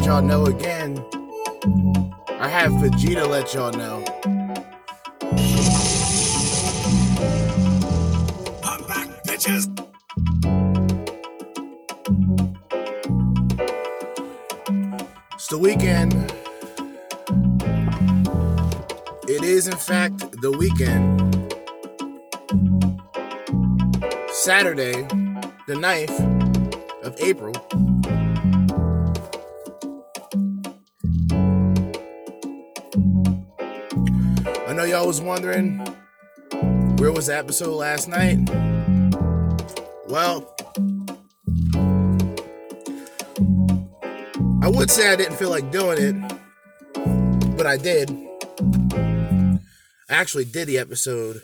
let y'all know again. I have Vegeta let y'all know. I'm back, bitches! It's the weekend. It is, in fact, the weekend. Saturday, the 9th of April. Y'all was wondering where was the episode last night? Well, I would say I didn't feel like doing it, but I did. I actually did the episode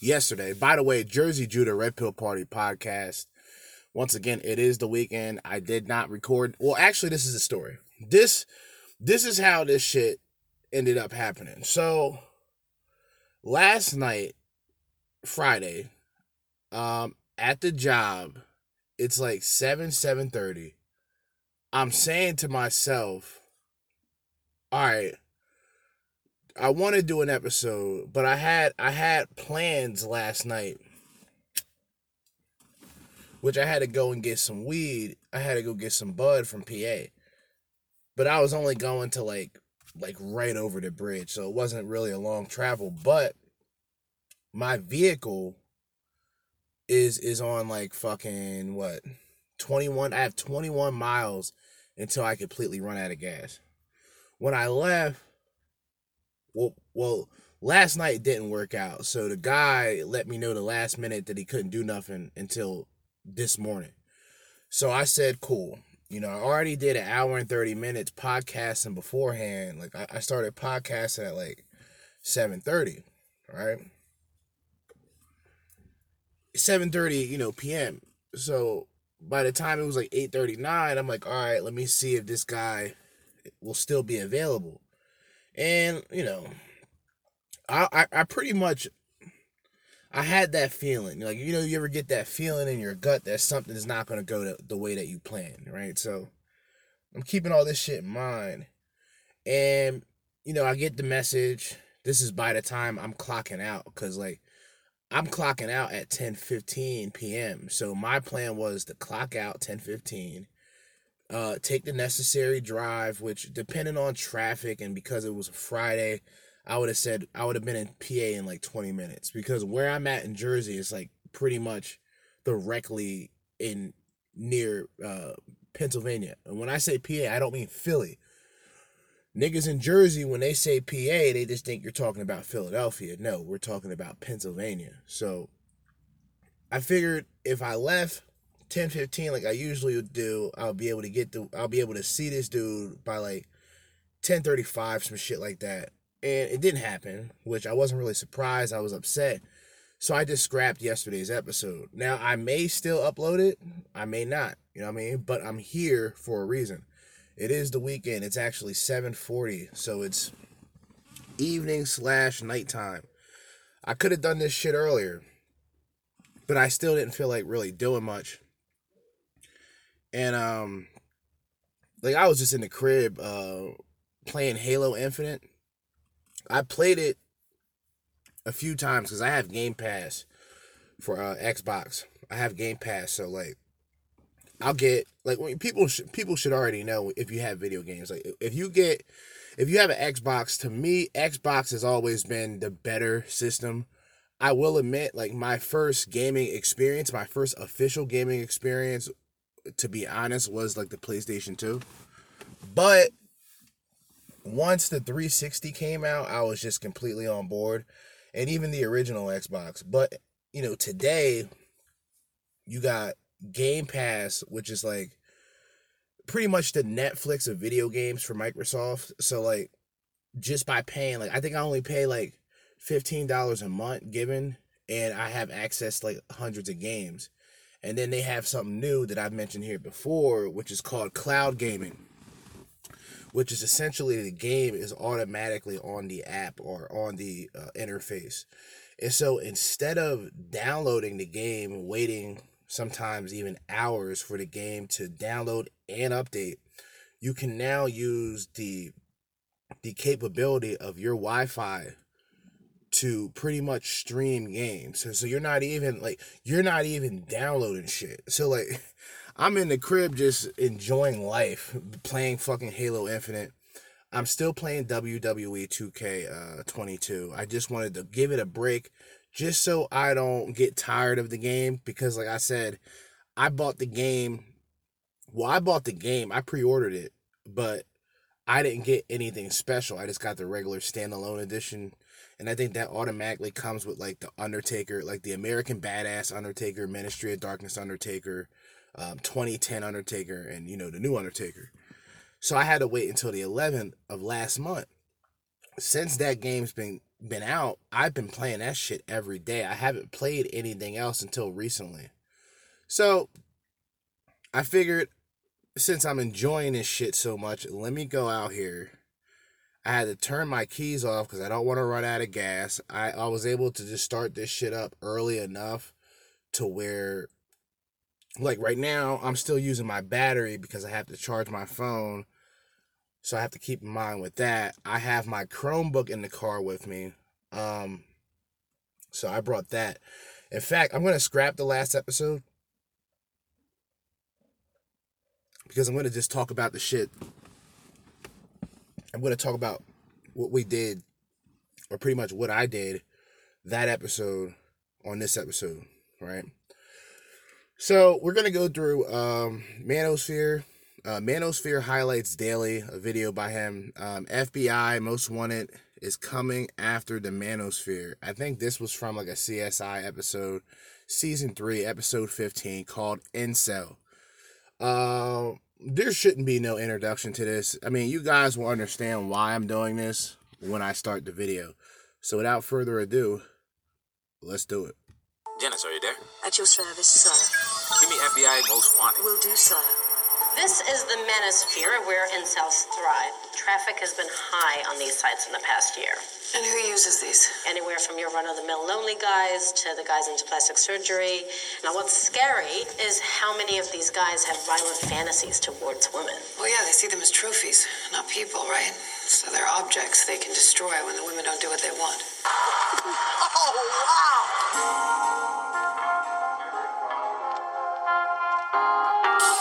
yesterday. By the way, Jerzee Judah Red Pill Party podcast. Once again, it is the weekend. I did not record. Well, actually, this is a story. This this is how this shit ended up happening. So last night, Friday, um, at the job, it's like 7, 7.30. I'm saying to myself, all right, I want to do an episode, but I had I had plans last night, which I had to go and get some weed. I had to go get some bud from PA, but I was only going to like like right over the bridge, so it wasn't really a long travel. But my vehicle is is on like fucking what 21 I have 21 miles until I completely run out of gas. When I left well, well, last night didn't work out. So the guy let me know the last minute that he couldn't do nothing until this morning. So I said, cool. You know, I already did an hour and 30 minutes podcasting beforehand. Like I, I started podcasting at like 7:30, right? 7:30, you know, PM. So by the time it was like 8:39, I'm like, all right, let me see if this guy will still be available. And, you know, I, I, I pretty much I had that feeling. Like, you know, you ever get that feeling in your gut that something is not gonna go the, the way that you planned, right? So I'm keeping all this shit in mind. And, you know, I get the message. This is by the time I'm clocking out, because like I'm clocking out at 10 15 p.m. So my plan was to clock out 10 15 uh, take the necessary drive, which depending on traffic and because it was a Friday, I would have said I would have been in PA in like 20 minutes because where I'm at in Jersey is like pretty much directly in near uh, Pennsylvania. And when I say PA, I don't mean Philly. Niggas in Jersey, when they say PA, they just think you're talking about Philadelphia. No, we're talking about Pennsylvania. So I figured if I left 10 15 like I usually would do, I'll be able to get to I'll be able to see this dude by like 10 35, some shit like that. And it didn't happen, which I wasn't really surprised. I was upset. So I just scrapped yesterday's episode. Now I may still upload it, I may not, you know what I mean? But I'm here for a reason. It is the weekend. It's actually 7:40, so it's evening slash nighttime. I could have done this shit earlier, but I still didn't feel like really doing much. And um, like I was just in the crib, uh, playing Halo Infinite. I played it a few times because I have Game Pass for uh, Xbox. I have Game Pass, so like I'll get like people should people should already know if you have video games. Like if you get if you have an Xbox, to me Xbox has always been the better system. I will admit, like my first gaming experience, my first official gaming experience, to be honest, was like the PlayStation 2. But once the 360 came out, I was just completely on board. And even the original Xbox. But, you know, today you got Game Pass, which is like pretty much the Netflix of video games for Microsoft. So like just by paying like I think I only pay like $15 a month given and I have access like hundreds of games. And then they have something new that I've mentioned here before, which is called cloud gaming, which is essentially the game is automatically on the app or on the uh, interface. And so instead of downloading the game, waiting sometimes even hours for the game to download and update, you can now use the the capability of your Wi-Fi to pretty much stream games. So, so you're not even like you're not even downloading shit. So like I'm in the crib just enjoying life, playing fucking Halo Infinite. I'm still playing WWE 2K uh 22. I just wanted to give it a break just so I don't get tired of the game because like I said, I bought the game well, I bought the game. I pre-ordered it, but I didn't get anything special. I just got the regular standalone edition and I think that automatically comes with like the Undertaker, like the American Badass Undertaker, Ministry of Darkness Undertaker, um, 2010 Undertaker, and you know the new Undertaker. So I had to wait until the 11th of last month. Since that game's been been out, I've been playing that shit every day. I haven't played anything else until recently. So I figured since I'm enjoying this shit so much, let me go out here I had to turn my keys off because I don't want to run out of gas. I, I was able to just start this shit up early enough to where, like right now, I'm still using my battery because I have to charge my phone. So I have to keep in mind with that. I have my Chromebook in the car with me. Um, so I brought that. In fact, I'm going to scrap the last episode because I'm going to just talk about the shit I'm going to talk about what we did, or pretty much what I did that episode on this episode, right? So we're gonna go through um, Manosphere, uh, Manosphere highlights daily, a video by him. Um, FBI Most Wanted is coming after the Manosphere. I think this was from like a CSI episode, season three, episode fifteen, called Incel. Uh, there shouldn't be no introduction to this. I mean, you guys will understand why I'm doing this when I start the video. So without further ado, let's do it. Jarvis, are you there? At your service, sir. Give me FBI Most Wanted. Will do, sir. This is the manosphere where incels thrive. Traffic has been high on these sites in the past year. And who uses these? Anywhere from your run of the mill lonely guys to the guys into plastic surgery. Now, what's scary is how many of these guys have violent fantasies towards women. Well, yeah, they see them as trophies, not people, right? So they're objects they can destroy when the women don't do what they want.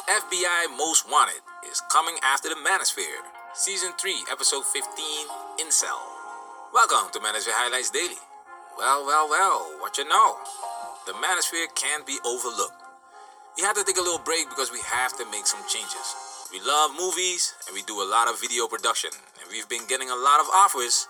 FBI Most Wanted is coming after the Manosphere. Season 3, Episode 15, Incel. Welcome to Manosphere Highlights Daily. Well, well, well, what you know? The Manosphere can't be overlooked. We had to take a little break because we have to make some changes. We love movies and we do a lot of video production, we've been getting a lot of offers.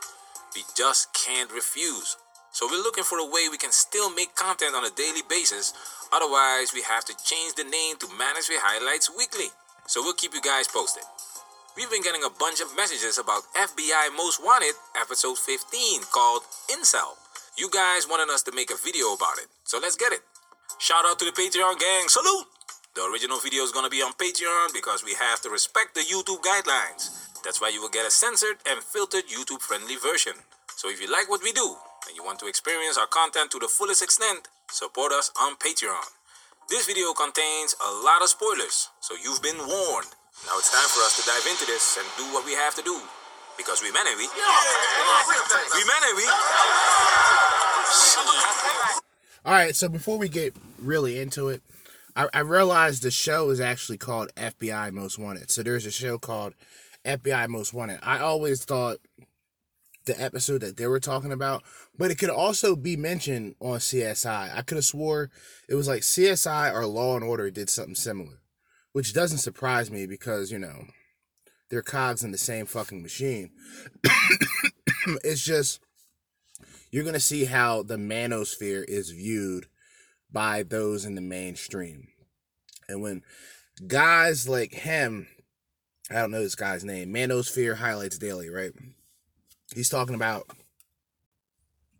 We just can't refuse. So we're looking for a way we can still make content on a daily basis Otherwise, we have to change the name to Manosphere Highlights Weekly. So we'll keep you guys posted. We've been getting a bunch of messages about FBI Most Wanted episode 15 called Incel. You guys wanted us to make a video about it, so let's get it. Shout out to the Patreon gang, salute! The original video is gonna be on Patreon because we have to respect the YouTube guidelines. That's why you will get a censored and filtered YouTube friendly version. So if you like what we do and you want to experience our content to the fullest extent, support us on Patreon. This video contains a lot of spoilers, so you've been warned. Now it's time for us to dive into this and do what we have to do. Because we man it, we. We man it, we. All right, so before we get really into it, I, I realized the show is actually called FBI Most Wanted. So there's a show called FBI Most Wanted. I always thought the episode that they were talking about, but it could also be mentioned on CSI. I could have swore it was like CSI or Law and Order did something similar, which doesn't surprise me because, you know, they're cogs in the same fucking machine. it's just you're going to see how the manosphere is viewed by those in the mainstream. And when guys like him, I don't know this guy's name, Manosphere Highlights Daily, right? He's talking about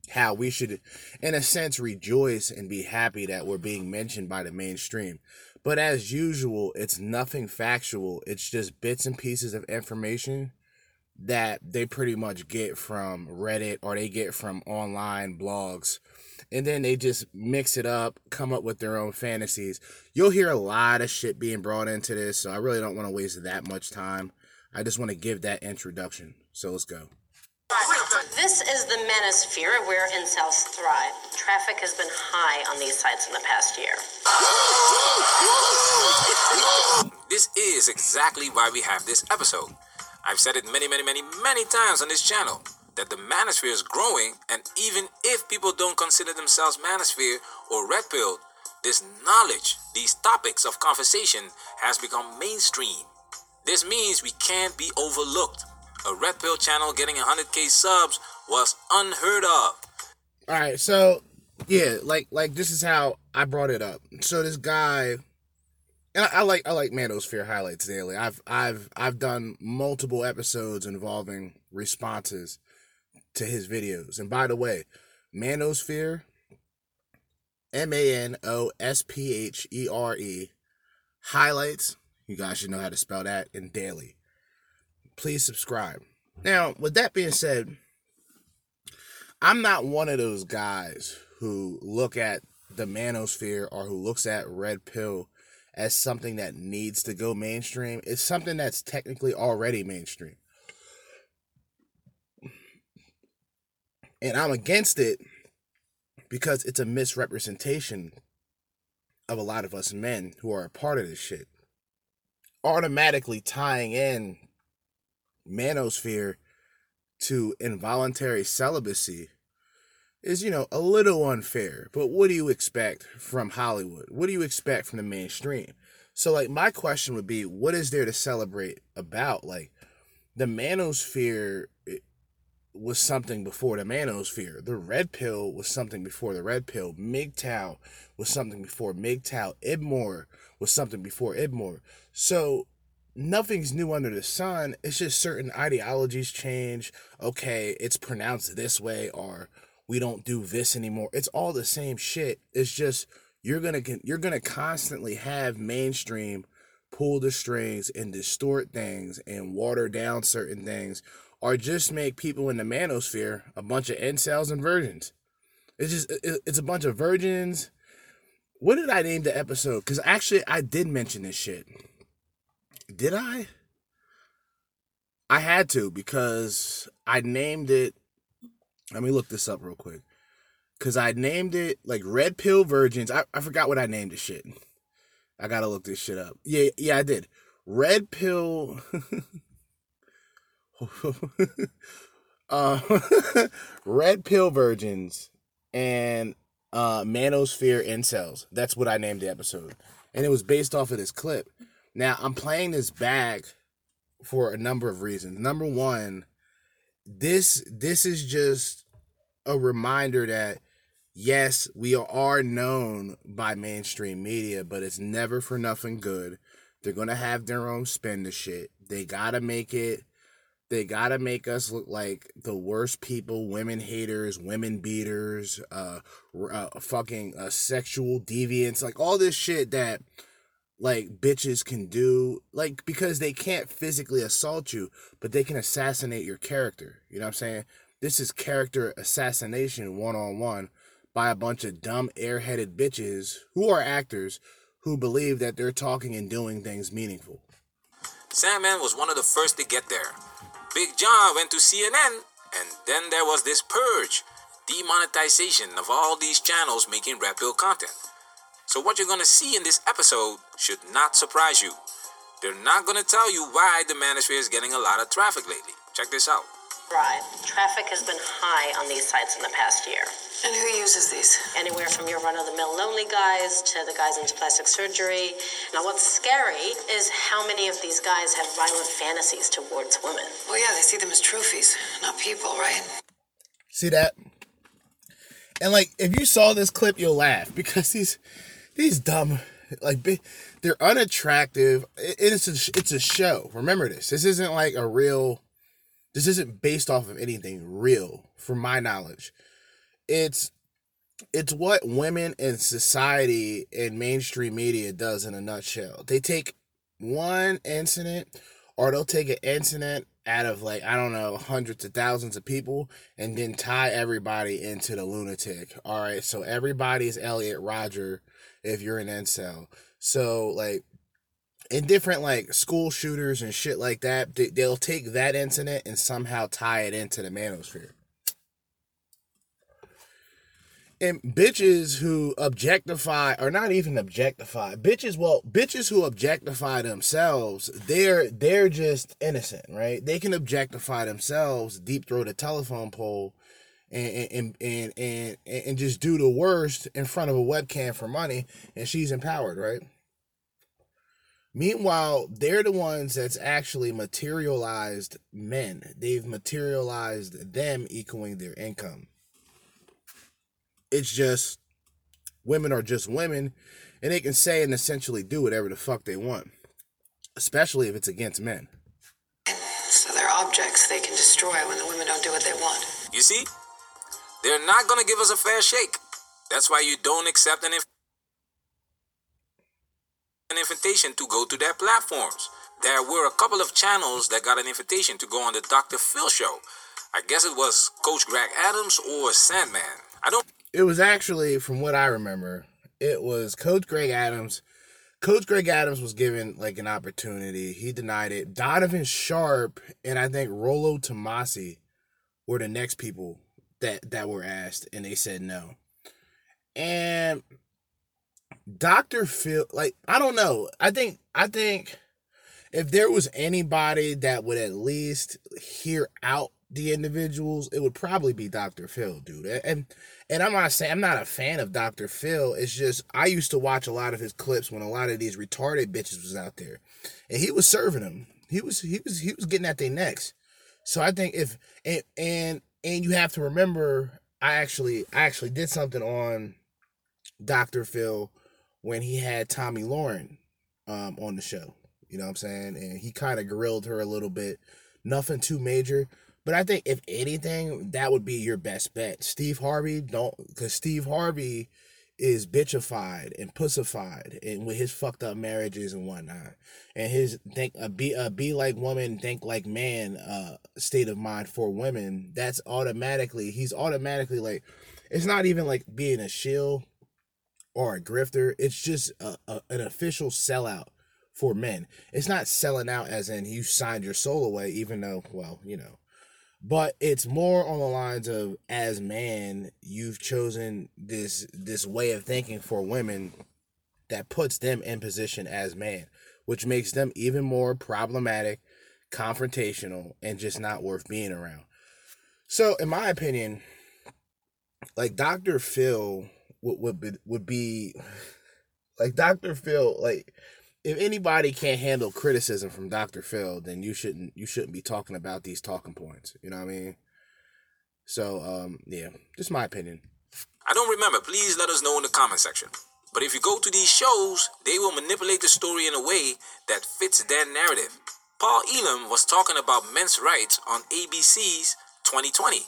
how we should, in a sense, rejoice and be happy that we're being mentioned by the mainstream. But as usual, it's nothing factual. It's just bits and pieces of information that they pretty much get from Reddit or they get from online blogs. And then they just mix it up, come up with their own fantasies. You'll hear a lot of shit being brought into this, so I really don't want to waste that much time. I just want to give that introduction. So let's go. This is the manosphere where incels thrive. Traffic has been high on these sites in the past year. This is exactly why we have this episode. I've said it many, many, many, many times on this channel that the manosphere is growing, and even if people don't consider themselves manosphere or red pill, this knowledge, these topics of conversation has become mainstream. This means we can't be overlooked. A red pill channel getting 100k subs was unheard of. All right, so yeah, like like this is how I brought it up. So this guy, and I, I like I like Manosphere highlights daily. I've I've I've done multiple episodes involving responses to his videos. And by the way, Manosphere, M A N O S P H E R E, highlights. You guys should know how to spell that. And daily. Please subscribe. Now, with that being said, I'm not one of those guys who look at the manosphere or who looks at red pill as something that needs to go mainstream. It's something that's technically already mainstream. And I'm against it because it's a misrepresentation of a lot of us men who are a part of this shit. Automatically tying in manosphere to involuntary celibacy is, you know, a little unfair. But what do you expect from Hollywood? What do you expect from the mainstream? So, like, my question would be what is there to celebrate about? Like, the manosphere was something before the manosphere. The red pill was something before the red pill. MGTOW was something before MGTOW. Ibmore was something before Ibmore. So nothing's new under the sun. It's just certain ideologies change. Okay, it's pronounced this way, or we don't do this anymore. It's all the same shit. It's just you're gonna you're gonna constantly have mainstream pull the strings and distort things and water down certain things or just make people in the manosphere a bunch of incels and virgins. It's just it's a bunch of virgins. What did I name the episode? Because actually, I did mention this shit. Did I? I had to because I named it. Let me look this up real quick. Because I named it like Red Pill Virgins. I, I forgot what I named the shit. I gotta look this shit up. Yeah, yeah, I did. Red Pill. uh, red pill virgins and uh, manosphere incels. That's what I named the episode, and it was based off of this clip. Now I'm playing this back for a number of reasons. Number one, this this is just a reminder that yes, we are known by mainstream media, but it's never for nothing good. They're gonna have their own spin to shit. They gotta make it. They gotta make us look like the worst people, women haters, women beaters, uh, uh fucking uh, sexual deviants, like all this shit that like bitches can do like because they can't physically assault you but they can assassinate your character you know what i'm saying this is character assassination one-on-one by a bunch of dumb airheaded bitches who are actors who believe that they're talking and doing things meaningful Sandman was one of the first to get there. Big John went to CNN, and then there was this purge demonetization of all these channels making Red Pill content. So, what you're gonna see in this episode should not surprise you. They're not gonna tell you why the manosphere is getting a lot of traffic lately. Check this out. Right. Traffic has been high on these sites in the past year. And who uses these? Anywhere from your run of the mill lonely guys to the guys into plastic surgery. Now, what's scary is how many of these guys have violent fantasies towards women. Well, yeah, they see them as trophies, not people, right? See that? And like, if you saw this clip, you'll laugh because these these dumb, like, they're unattractive. It- It's a it's a show. Remember this. This isn't like a real. This isn't based off of anything real, from my knowledge. It's it's what women in society and mainstream media does in a nutshell. They take one incident or they'll take an incident out of like I don't know hundreds of thousands of people and then tie everybody into the lunatic. All right, so everybody's Elliot Rodger if you're an incel. So like in different like school shooters and shit like that, they, they'll take that incident and somehow tie it into the manosphere. And bitches who objectify, or not even objectify, bitches, well, bitches who objectify themselves, they're they're just innocent, right? They can objectify themselves, deep throat a telephone pole, and and and and and, and just do the worst in front of a webcam for money, and she's empowered, right? Meanwhile, they're the ones that's actually materialized men. They've materialized them equaling their income. It's just women are just women and they can say and essentially do whatever the fuck they want, especially if it's against men. So they're objects they can destroy when the women don't do what they want. You see? They're not gonna give us a fair shake. That's why you don't accept an, inf- an invitation to go to their platforms. There were a couple of channels that got an invitation to go on the Dr. Phil show. I guess it was Coach Greg Adams or Sandman. I don't It was actually, from what I remember, it was Coach Greg Adams. Coach Greg Adams was given like an opportunity. He denied it. Donovan Sharpe and I think Rollo Tomassi were the next people that that were asked, and they said no. And Dr. Phil, like, I don't know. I think I think if there was anybody that would at least hear out the individuals, it would probably be Dr. Phil, dude. And and I'm not saying I'm not a fan of Dr. Phil. It's just I used to watch a lot of his clips when a lot of these retarded bitches was out there. And he was serving them. He was he was he was getting at their necks. So I think if and and and you have to remember I actually I actually did something on Dr. Phil when he had Tomi Lahren um, on the show. You know what I'm saying? And he kind of grilled her a little bit. Nothing too major. But I think if anything, that would be your best bet. Steve Harvey, don't because Steve Harvey is bitchified and pussified and with his fucked up marriages and whatnot. And his think a be a be like woman, think like man uh state of mind for women, that's automatically he's automatically like it's not even like being a shill or a grifter. It's just a, a, an official sellout for men. It's not selling out as in you signed your soul away, even though, well, you know. But it's more on the lines of as man, you've chosen this this way of thinking for women that puts them in position as man, which makes them even more problematic, confrontational, and just not worth being around. So, in my opinion, like Dr. Phil would would be, would be like Dr. Phil like if anybody can't handle criticism from Dr. Phil, then you shouldn't you shouldn't be talking about these talking points. You know what I mean? So um yeah, just my opinion. I don't remember. Please let us know in the comment section. But if you go to these shows, they will manipulate the story in a way that fits their narrative. Paul Elam was talking about men's rights on ABC's 2020,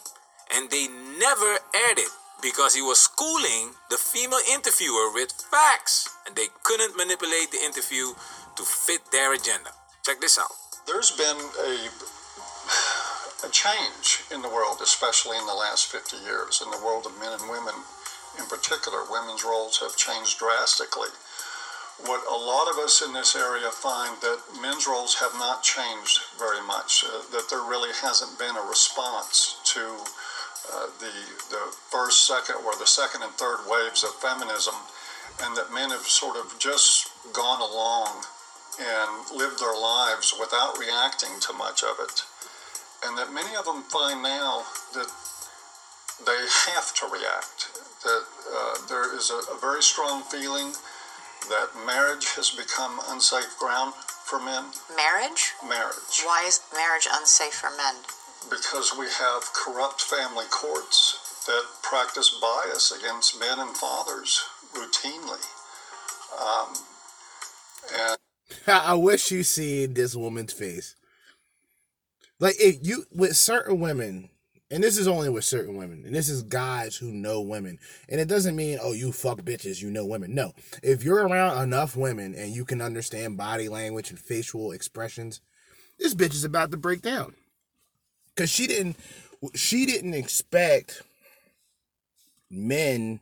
and they never aired it because he was schooling the female interviewer with facts, and they couldn't manipulate the interview to fit their agenda. Check this out. There's been a a change in the world, especially in the last 50 years, in the world of men and women in particular. Women's roles have changed drastically. What a lot of us in this area find that men's roles have not changed very much, uh, that there really hasn't been a response to uh, the, the first, second, or the second and third waves of feminism, and that men have sort of just gone along and lived their lives without reacting to much of it and that many of them find now that they have to react. That uh, there is a, a, very strong feeling that marriage has become unsafe ground for men. Marriage? Marriage. Why is marriage unsafe for men? Because we have corrupt family courts that practice bias against men and fathers routinely. Um, and I wish you see this woman's face. Like if you with certain women, and this is only with certain women, and this is guys who know women, and it doesn't mean oh you fuck bitches, you know women. No, if you're around enough women and you can understand body language and facial expressions, this bitch is about to break down, cause she didn't, she didn't expect men,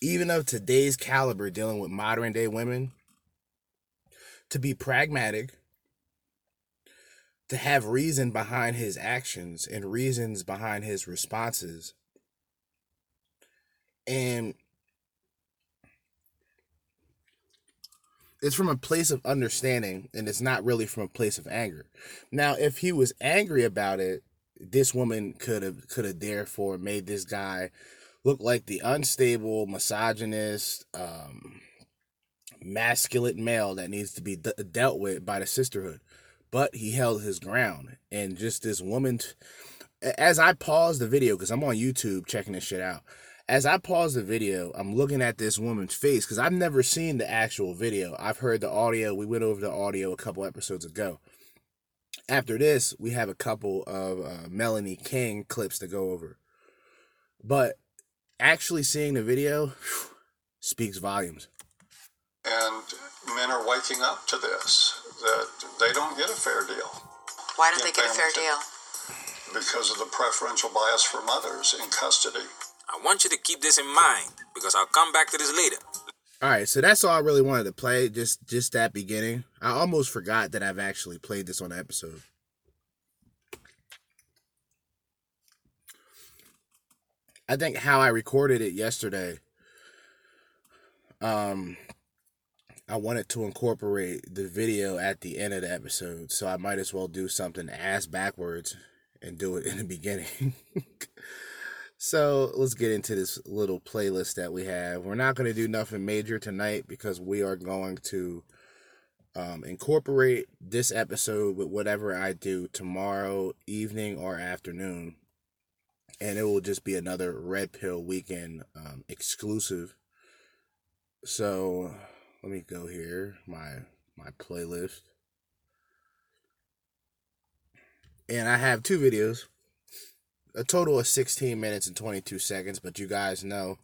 even of today's caliber, dealing with modern day women, to be pragmatic to have reason behind his actions and reasons behind his responses. And it's from a place of understanding and it's not really from a place of anger. Now, if he was angry about it, this woman could have could have therefore made this guy look like the unstable, misogynist, um, masculine male that needs to be d- dealt with by the sisterhood but he held his ground. And just this woman, t- as I paused the video, because I'm on YouTube checking this shit out, as I pause the video, I'm looking at this woman's face because I've never seen the actual video. I've heard the audio. We went over the audio a couple episodes ago. After this, we have a couple of uh, Melanie King clips to go over. But actually seeing the video whew, speaks volumes. And men are waking up to this that they don't get a fair deal. Why don't they get a fair deal? Because of the preferential bias for mothers in custody. I want you to keep this in mind because I'll come back to this later. All right, so that's all I really wanted to play. Just just that beginning. I almost forgot that I've actually played this on the episode. I think how I recorded it yesterday. Um, I wanted to incorporate the video at the end of the episode, so I might as well do something ass backwards and do it in the beginning. so let's get into this little playlist that we have. We're not going to do nothing major tonight because we are going to um, incorporate this episode with whatever I do tomorrow evening or afternoon. And it will just be another Red Pill Weekend um, exclusive. So let me go here my my playlist and i have two videos a total of 16 minutes and 22 seconds but you guys know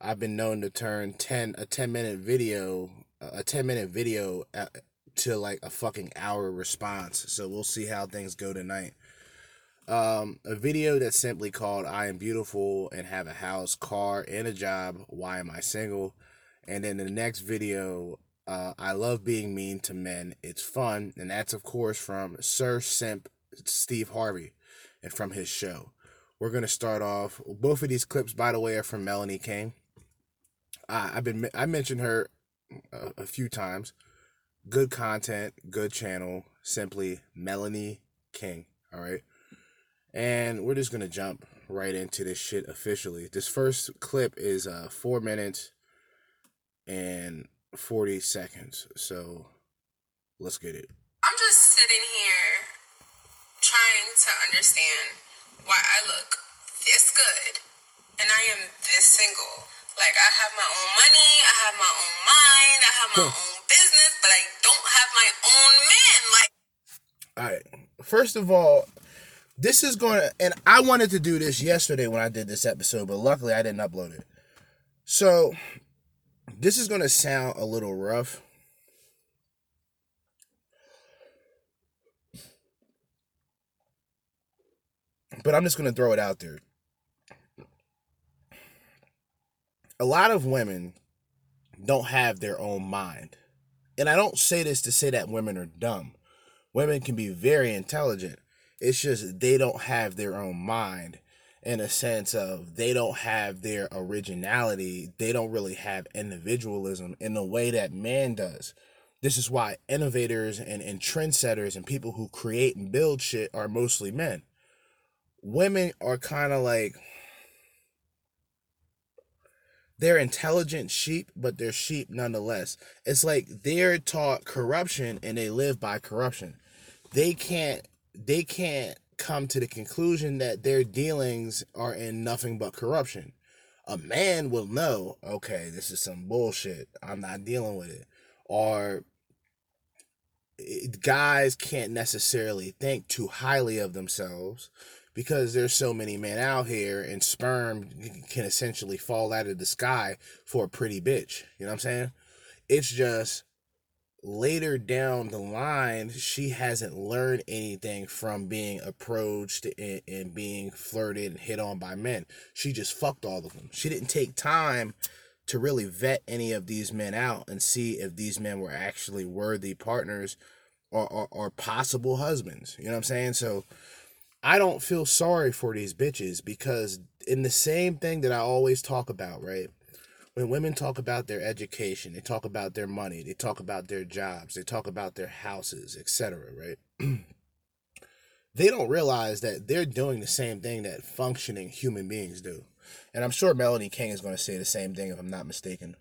i've been known to turn 10 a 10 minute video a 10 minute video uh, to like a fucking hour response so we'll see how things go tonight um, a video that's simply called I am beautiful and have a house, car, and a job. Why am I single? And then the next video, uh, I love being mean to men. It's fun. And that's, of course, from Sir Simp Steve Harvey and from his show. We're going to start off. Both of these clips, by the way, are from Melanie King. Uh, I've been I mentioned her a, a few times. Good content, good channel. Simply Melanie King. All right. And we're just to jump right into this shit officially. This first clip is uh, four minutes and 40 seconds. So let's get it. I'm just sitting here to understand why I look this good and I am this single. Like I have my own money, I have my own mind, I have my own business, but I don't have my own man. Like All right. First of all, this is going to, and I wanted to do this yesterday when I did this episode, but luckily I didn't upload it. So, this is going to sound a little rough. But I'm just going to throw it out there. A lot of women don't have their own mind. And I don't say this to say that women are dumb. Women can be very intelligent. It's just they don't have their own mind in a sense of they don't have their originality. They don't really have individualism in the way that man does. This is why innovators and, and trendsetters and people who create and build shit are mostly men. Women are kind of like they're intelligent sheep, but they're sheep nonetheless. It's like they're taught corruption and they live by corruption. They can't they can't come to the conclusion that their dealings are in nothing but corruption. A man will know, okay, this is some bullshit. I'm not dealing with it. Or guys can't necessarily think too highly of themselves because there's so many men out here and sperm can essentially fall out of the sky for a pretty bitch. You know what I'm saying? It's just later down the line, she hasn't learned anything from being approached and, and being flirted and hit on by men. She just fucked all of them. She didn't take time to really vet any of these men out and see if these men were actually worthy partners or, or, or possible husbands. You know what I'm saying? So I don't feel sorry for these bitches because in the same thing that I always talk about, right? When women talk about their education, they talk about their money, they talk about their jobs, they talk about their houses, etc., right? they don't realize that they're doing the same thing that functioning human beings do. And I'm sure Melanie King is going to say the same thing if I'm not mistaken.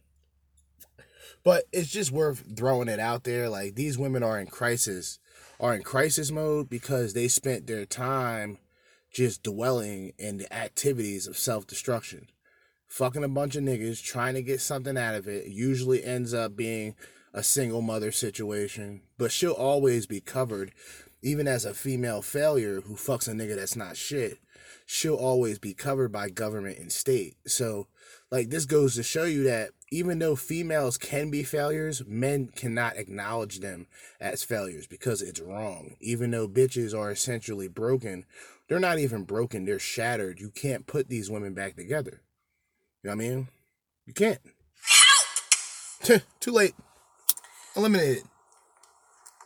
But it's just worth throwing it out there. Like these women are in crisis, are in crisis mode because they spent their time just dwelling in the activities of self destruction. Fucking a bunch of niggas, trying to get something out of it, usually ends up being a single mother situation. But she'll always be covered, even as a female failure who fucks a nigga that's not shit. She'll always be covered by government and state. So, like, this goes to show you that even though females can be failures, men cannot acknowledge them as failures because it's wrong. Even though bitches are essentially broken, they're not even broken, they're shattered. You can't put these women back together. You know what I mean? You can't. Help! Too late. Eliminated.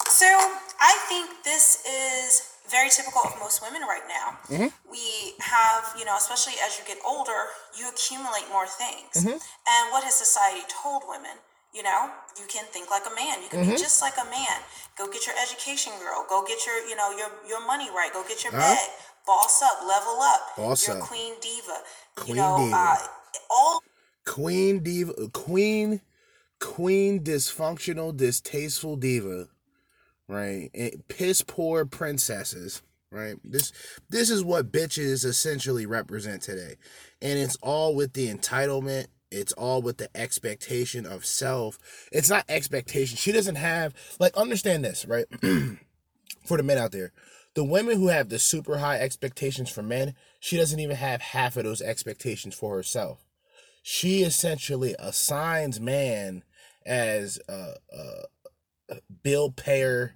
So I think this is very typical of most women right now. Mhm. We have, you know, especially as you get older, you accumulate more things. Mhm. And what has society told women? You know, you can think like a man. You can be Mhm. just like a man. Go get your education, girl. Go get your, you know, your your money right. Go get your Uh-huh. bag. Boss up, level up. Boss You're up. queen diva. Queen you know, diva. Uh, all Queen diva, queen, queen dysfunctional, distasteful diva, right? And piss poor princesses, right? This this is what bitches essentially represent today, and it's all with the entitlement. It's all with the expectation of self. It's not expectation. She doesn't have like understand this, right? For the men out there, the women who have the super high expectations for men, she doesn't even have half of those expectations for herself she essentially assigns man as a, a bill payer,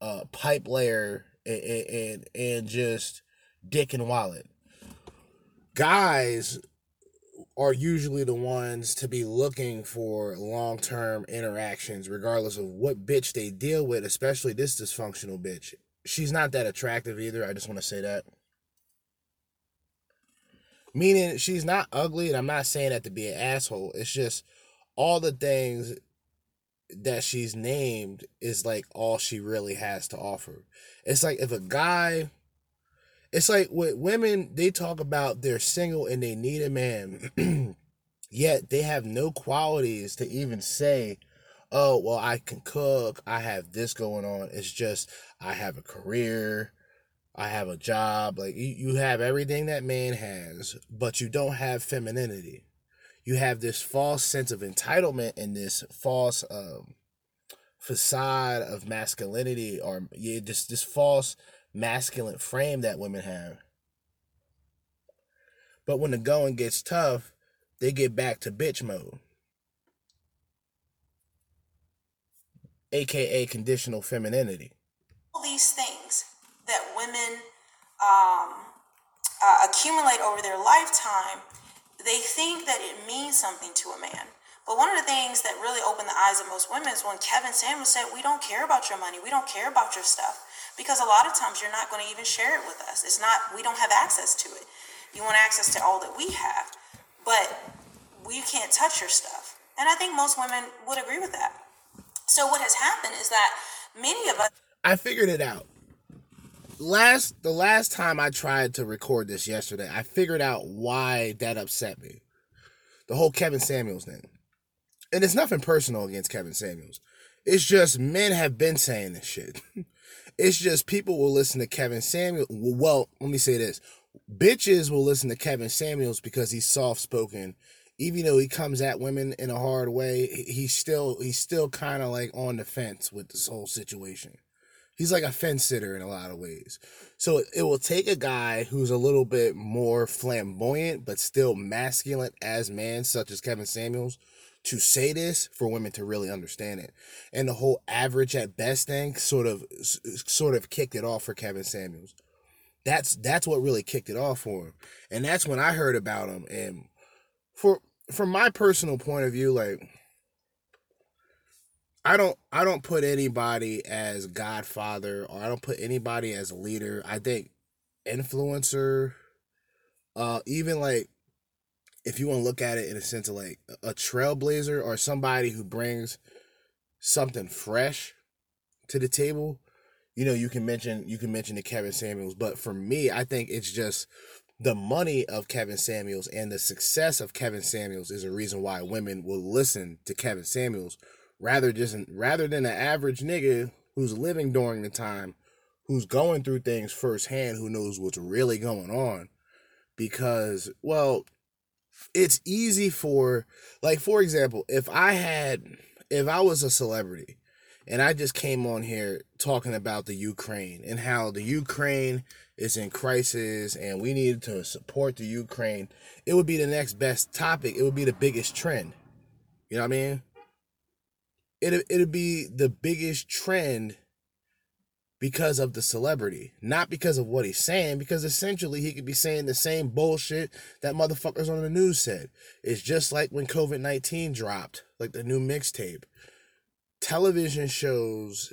uh, pipe layer, and, and and just dick and wallet. Guys are usually the ones to be looking for long term interactions, regardless of what bitch they deal with, especially this dysfunctional bitch. She's not that attractive either. I just want to say that meaning she's not ugly and i'm not saying that to be an asshole it's just all the things that she's named is like all she really has to offer it's like if a guy it's like with women they talk about they're single and they need a man yet they have no qualities to even say oh well i can cook i have this going on it's just i have a career I have a job. Like you, you have everything that man has, but you don't have femininity. You have this false sense of entitlement and this false um, facade of masculinity, or yeah, just this false masculine frame that women have. But when the going gets tough, they get back to bitch mode. AKA conditional femininity. All these things that women um, uh, accumulate over their lifetime, they think that it means something to a man. But one of the things that really opened the eyes of most women is when Kevin Samuels said, We don't care about your money, we don't care about your stuff. Because a lot of times you're not going to even share it with us. It's not, we don't have access to it. You want access to all that we have, but we can't touch your stuff. And I think most women would agree with that. So what has happened is that many of us I figured it out. Last the last time I tried to record this yesterday, I figured out why that upset me. The whole Kevin Samuels thing. And it's nothing personal against Kevin Samuels. It's just men have been saying this shit. It's just people will listen to Kevin Samuels. Well, let me say this. Bitches will listen to Kevin Samuels because he's soft spoken. Even though he comes at women in a hard way, he's still he's still kind of like on the fence with this whole situation. He's like a fence sitter in a lot of ways. So it, will take a guy who's a little bit more flamboyant but still masculine as man, such as Kevin Samuels, to say this for women to really understand it. And the whole average at best thing sort of sort of kicked it off for Kevin Samuels. That's that's what really kicked it off for him. And that's when I heard about him and for from my personal point of view like I don't I don't put anybody as godfather or I don't put anybody as a leader. I think influencer uh even like if you want to look at it in a sense of like a trailblazer or somebody who brings something fresh to the table, you know, you can mention you can mention the Kevin Samuels, but for me, I think it's just the money of Kevin Samuels and the success of Kevin Samuels is a reason why women will listen to Kevin Samuels rather just rather than an average nigga who's living during the time, who's going through things firsthand, who knows what's really going on. Because, well, it's easy for like for example, if I had if I was a celebrity and I just came on here talking about the Ukraine and how the Ukraine is in crisis and we needed to support the Ukraine, it would be the next best topic. It would be the biggest trend. You know what I mean? It it'd be the biggest trend because of the celebrity, not because of what he's saying, because essentially he could be saying the same bullshit that motherfuckers on the news said. It's just like when COVID 19 dropped, like the new mixtape. Television shows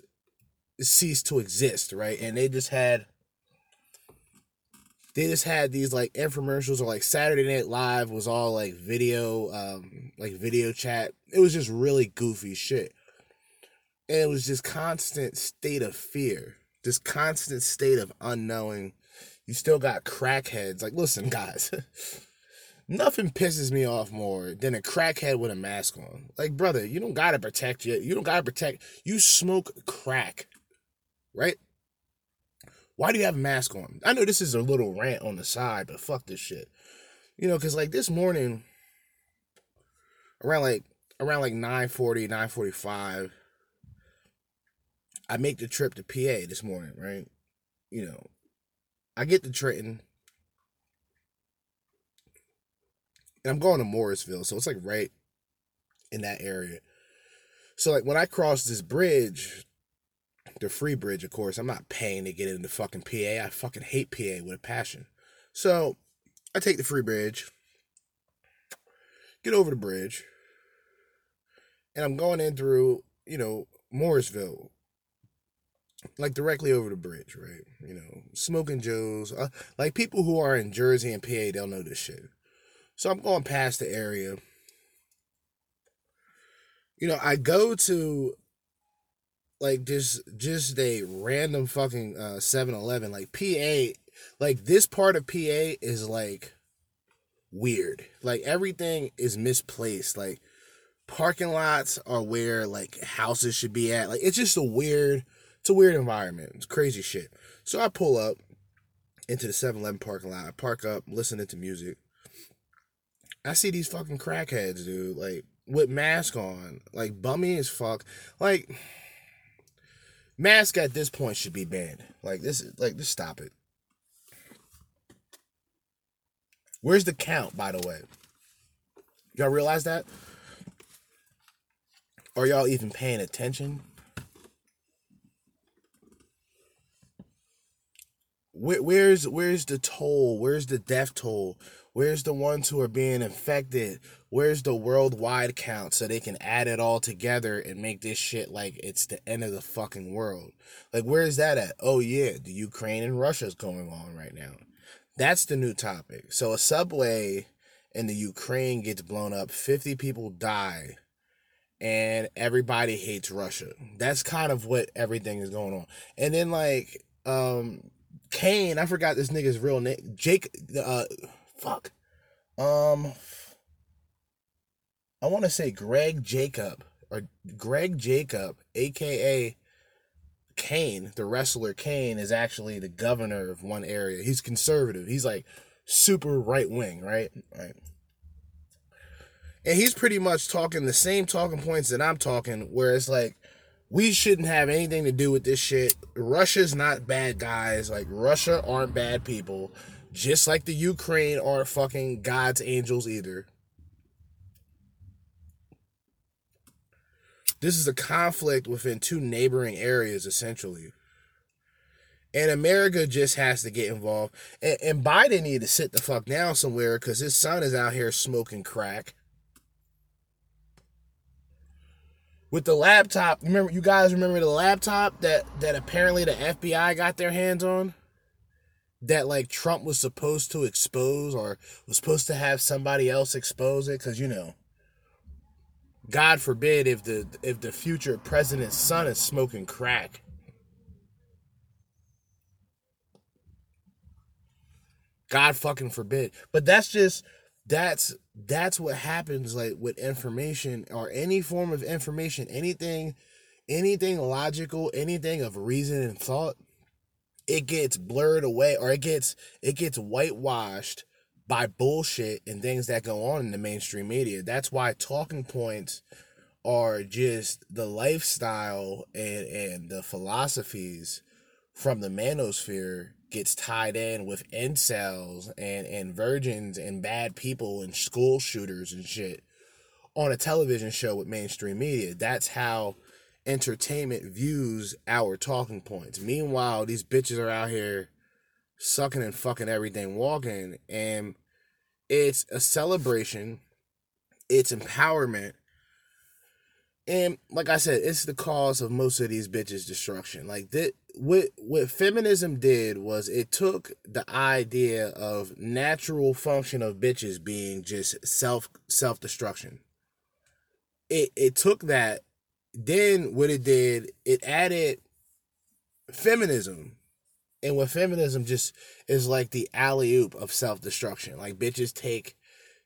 ceased to exist, right? And they just had they just had these like infomercials or like Saturday Night Live was all like video, um, like video chat. It was just really goofy shit. And it was just constant state of fear, this constant state of unknowing. You still got crackheads. Like, listen, guys, nothing pisses me off more than a crackhead with a mask on. Like, brother, you don't gotta protect you. You don't gotta protect. You smoke crack, right? Why do you have a mask on? I know this is a little rant on the side, but fuck this shit. You know, cause like this morning, around like around like 940, 945, I make the trip to PA this morning, right? You know, I get to Trenton. And I'm going to Morrisville, so it's like right in that area. So like when I cross this bridge, the free bridge, of course, I'm not paying to get into fucking PA. I fucking hate PA with a passion. So I take the free bridge, get over the bridge, and I'm going in through, you know, Morrisville, like directly over the bridge, right? You know, smoking Joe's, uh, like people who are in Jersey and PA, they'll know this shit. So I'm going past the area. You know, I go to like just just a random fucking uh 7-Eleven. Like PA, like this part of PA is like weird. Like everything is misplaced. Like parking lots are where like houses should be at. Like it's just a weird it's a weird environment. It's crazy shit. So I pull up into the 7-Eleven parking lot. I park up, listening to music. I see these fucking crackheads, dude, like with mask on, like bummy as fuck. Like mask at this point should be banned. Like this, is like just stop it. Where's the count, by the way? Y'all realize that? Are y'all even paying attention? Where, where's where's the toll? Where's the death toll? Where's the ones who are being infected? Where's the worldwide count so they can add it all together and make this shit like it's the end of the fucking world? Like, where's that at? Oh, yeah, the Ukraine and Russia's going on right now. That's the new topic. So, a subway in the Ukraine gets blown up, 50 people die, and everybody hates Russia. That's kind of what everything is going on. And then, like, um, Kane, I forgot this nigga's real name. Jake, uh, fuck. Um, I want to say Greg Jacob or Greg Jacob, aka Kane, the wrestler Kane, is actually the governor of one area. He's conservative. He's like super right wing, right? Right. And he's pretty much talking the same talking points that I'm talking, where it's like, we shouldn't have anything to do with this shit. Russia's not bad guys. Like, Russia aren't bad people. Just like the Ukraine aren't fucking God's angels either. This is a conflict within two neighboring areas, essentially. And America just has to get involved. And, and Biden need to sit the fuck down somewhere because his son is out here smoking crack. With the laptop, remember you guys remember the laptop that that apparently the FBI got their hands on? That like Trump was supposed to expose or was supposed to have somebody else expose it cuz you know God forbid if the if the future president's son is smoking crack. God fucking forbid. But that's just that's that's what happens like with information or any form of information, anything anything logical, anything of reason and thought, it gets blurred away or it gets it gets whitewashed by bullshit and things that go on in the mainstream media. That's why talking points are just the lifestyle and, and the philosophies from the manosphere gets tied in with incels and, and virgins and bad people and school shooters and shit on a television show with mainstream media. That's how entertainment views our talking points. Meanwhile, these bitches are out here sucking and fucking everything walking and it's a celebration it's empowerment and like i said it's the cause of most of these bitches destruction like that what what feminism did was it took the idea of natural function of bitches being just self self destruction it it took that then what it did it added feminism and what feminism just is like the alley oop of self destruction. Like bitches take,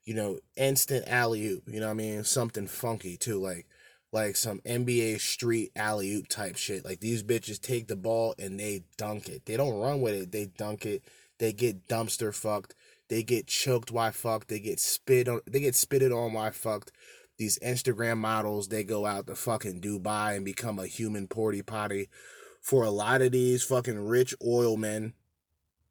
you know, instant alley oop. You know what I mean? Something funky too, like like some NBA street alley oop type shit. Like these bitches take the ball and they dunk it. They don't run with it. They dunk it. They get dumpster fucked. They get choked why fucked. They get spit on. They get spitted on while fucked. These Instagram models, they go out to fucking Dubai and become a human porty potty for a lot of these fucking rich oil men.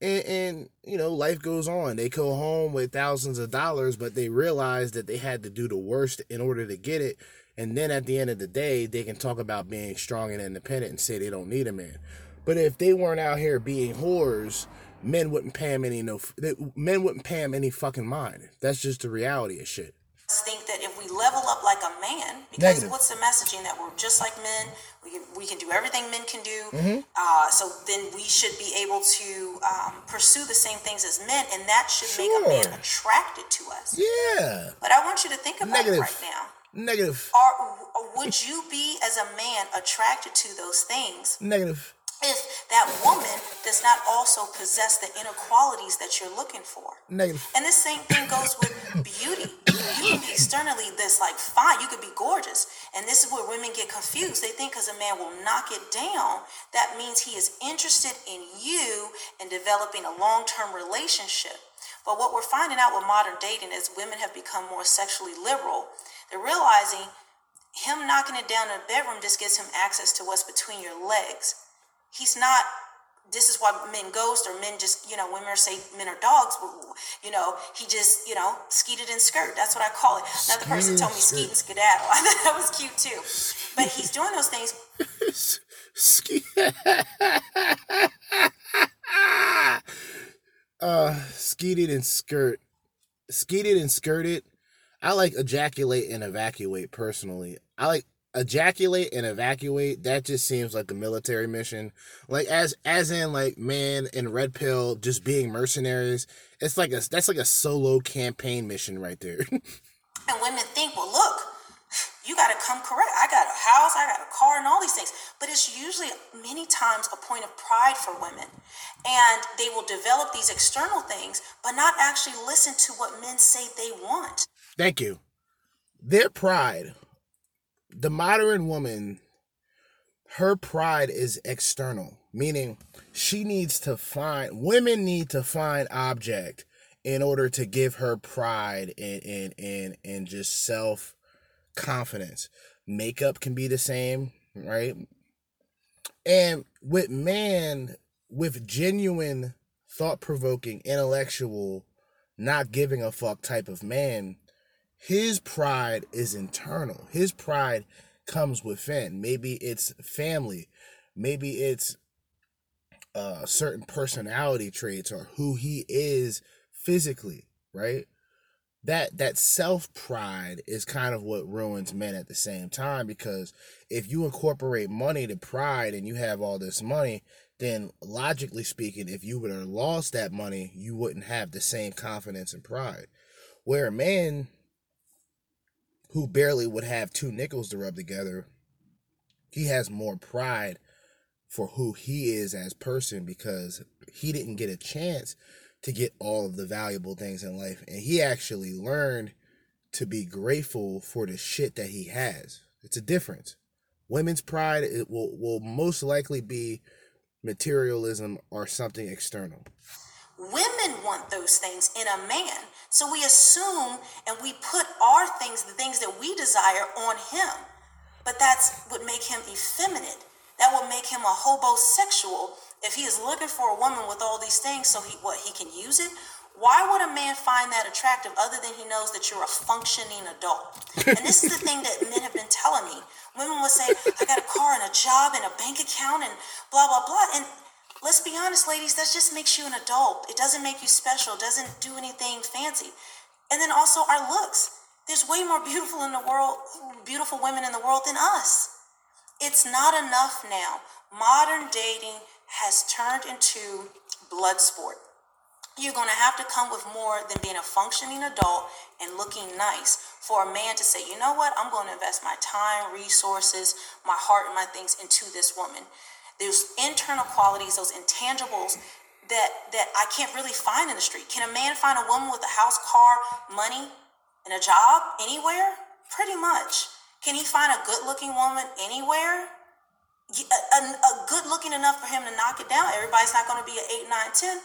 And, and, you know, life goes on. They go home with thousands of dollars, but they realize that they had to do the worst in order to get it. And then at the end of the day, they can talk about being strong and independent and say they don't need a man. But if they weren't out here being whores, men wouldn't pay them any no. Men wouldn't pay them any fucking mind. That's just the reality of shit. Think that if we level up like a man, because Negative. what's the messaging that we're just like men, we can, we can do everything men can do. Mm-hmm. Uh, so then we should be able to um, pursue the same things as men, and that should sure. make a man attracted to us. Yeah. But I want you to think about Negative. it right now. Negative. Are would you be as a man attracted to those things? Negative. if that woman does not also possess the inner qualities that you're looking for. Negative. And the same thing goes with beauty. You can be externally this like fine, you could be gorgeous. And this is where women get confused. They think because a man will knock it down, that means he is interested in you and developing a long-term relationship. But what we're finding out with modern dating is women have become more sexually liberal. They're realizing him knocking it down in the bedroom just gives him access to what's between your legs. He's not. This is why men ghost or men just, you know, women say men are dogs. But, you know, he just, you know, skeeted and skirt. That's what I call it. Another person told me skeet and skedaddle. I thought that was cute too. But he's doing those things. Ske- uh, skeeted and skirt. Skeeted and skirted. I like ejaculate and evacuate personally. I like ejaculate and evacuate. That just seems like a military mission. Like as as in like man and red pill just being mercenaries. It's like a that's like a solo campaign mission right there. And women think, well, look, you got to come correct. I got a house, I got a car, and all these things. But it's usually many times a point of pride for women. And they will develop these external things, but not actually listen to what men say they want. Thank you. Their pride, the modern woman, her pride is external, meaning she needs to find, women need to find object in order to give her pride and, and, and, and just self confidence. Makeup can be the same, right? And with man, with genuine, thought provoking, intellectual, not giving a fuck type of man, his pride is internal. His pride comes within. Maybe it's family. Maybe it's uh, certain personality traits or who he is physically, right? That that self pride is kind of what ruins men at the same time because if you incorporate money to pride and you have all this money, then logically speaking, if you would have lost that money, you wouldn't have the same confidence and pride. Where a man who barely would have two nickels to rub together, he has more pride for who he is as person because he didn't get a chance to get all of the valuable things in life and he actually learned to be grateful for the shit that he has. It's a difference. Women's pride it will will most likely be materialism or something external. Women want those things in a man. So we assume and we put our things, the things that we desire, on him. But that's what make him effeminate. That would make him a hobosexual if he is looking for a woman with all these things so he what he can use it. Why would a man find that attractive other than he knows that you're a functioning adult? And this is the thing that men have been telling me. Women will say, I got a car and a job and a bank account and blah blah blah. And let's be honest, ladies, that just makes you an adult. It doesn't make you special, it doesn't do anything fancy. And then also our looks. There's way more beautiful in the world, beautiful women in the world than us. It's not enough now. Modern dating has turned into blood sport. You're going to have to come with more than being a functioning adult and looking nice for a man to say, you know what, I'm going to invest my time, resources, my heart, and my things into this woman. There's internal qualities, those intangibles that that I can't really find in the street. Can a man find a woman with a house, car, money, and a job anywhere? Pretty much. Can he find a good-looking woman anywhere? a, a, a good looking enough for him to knock it down. Everybody's not going to be an eight, nine, ten,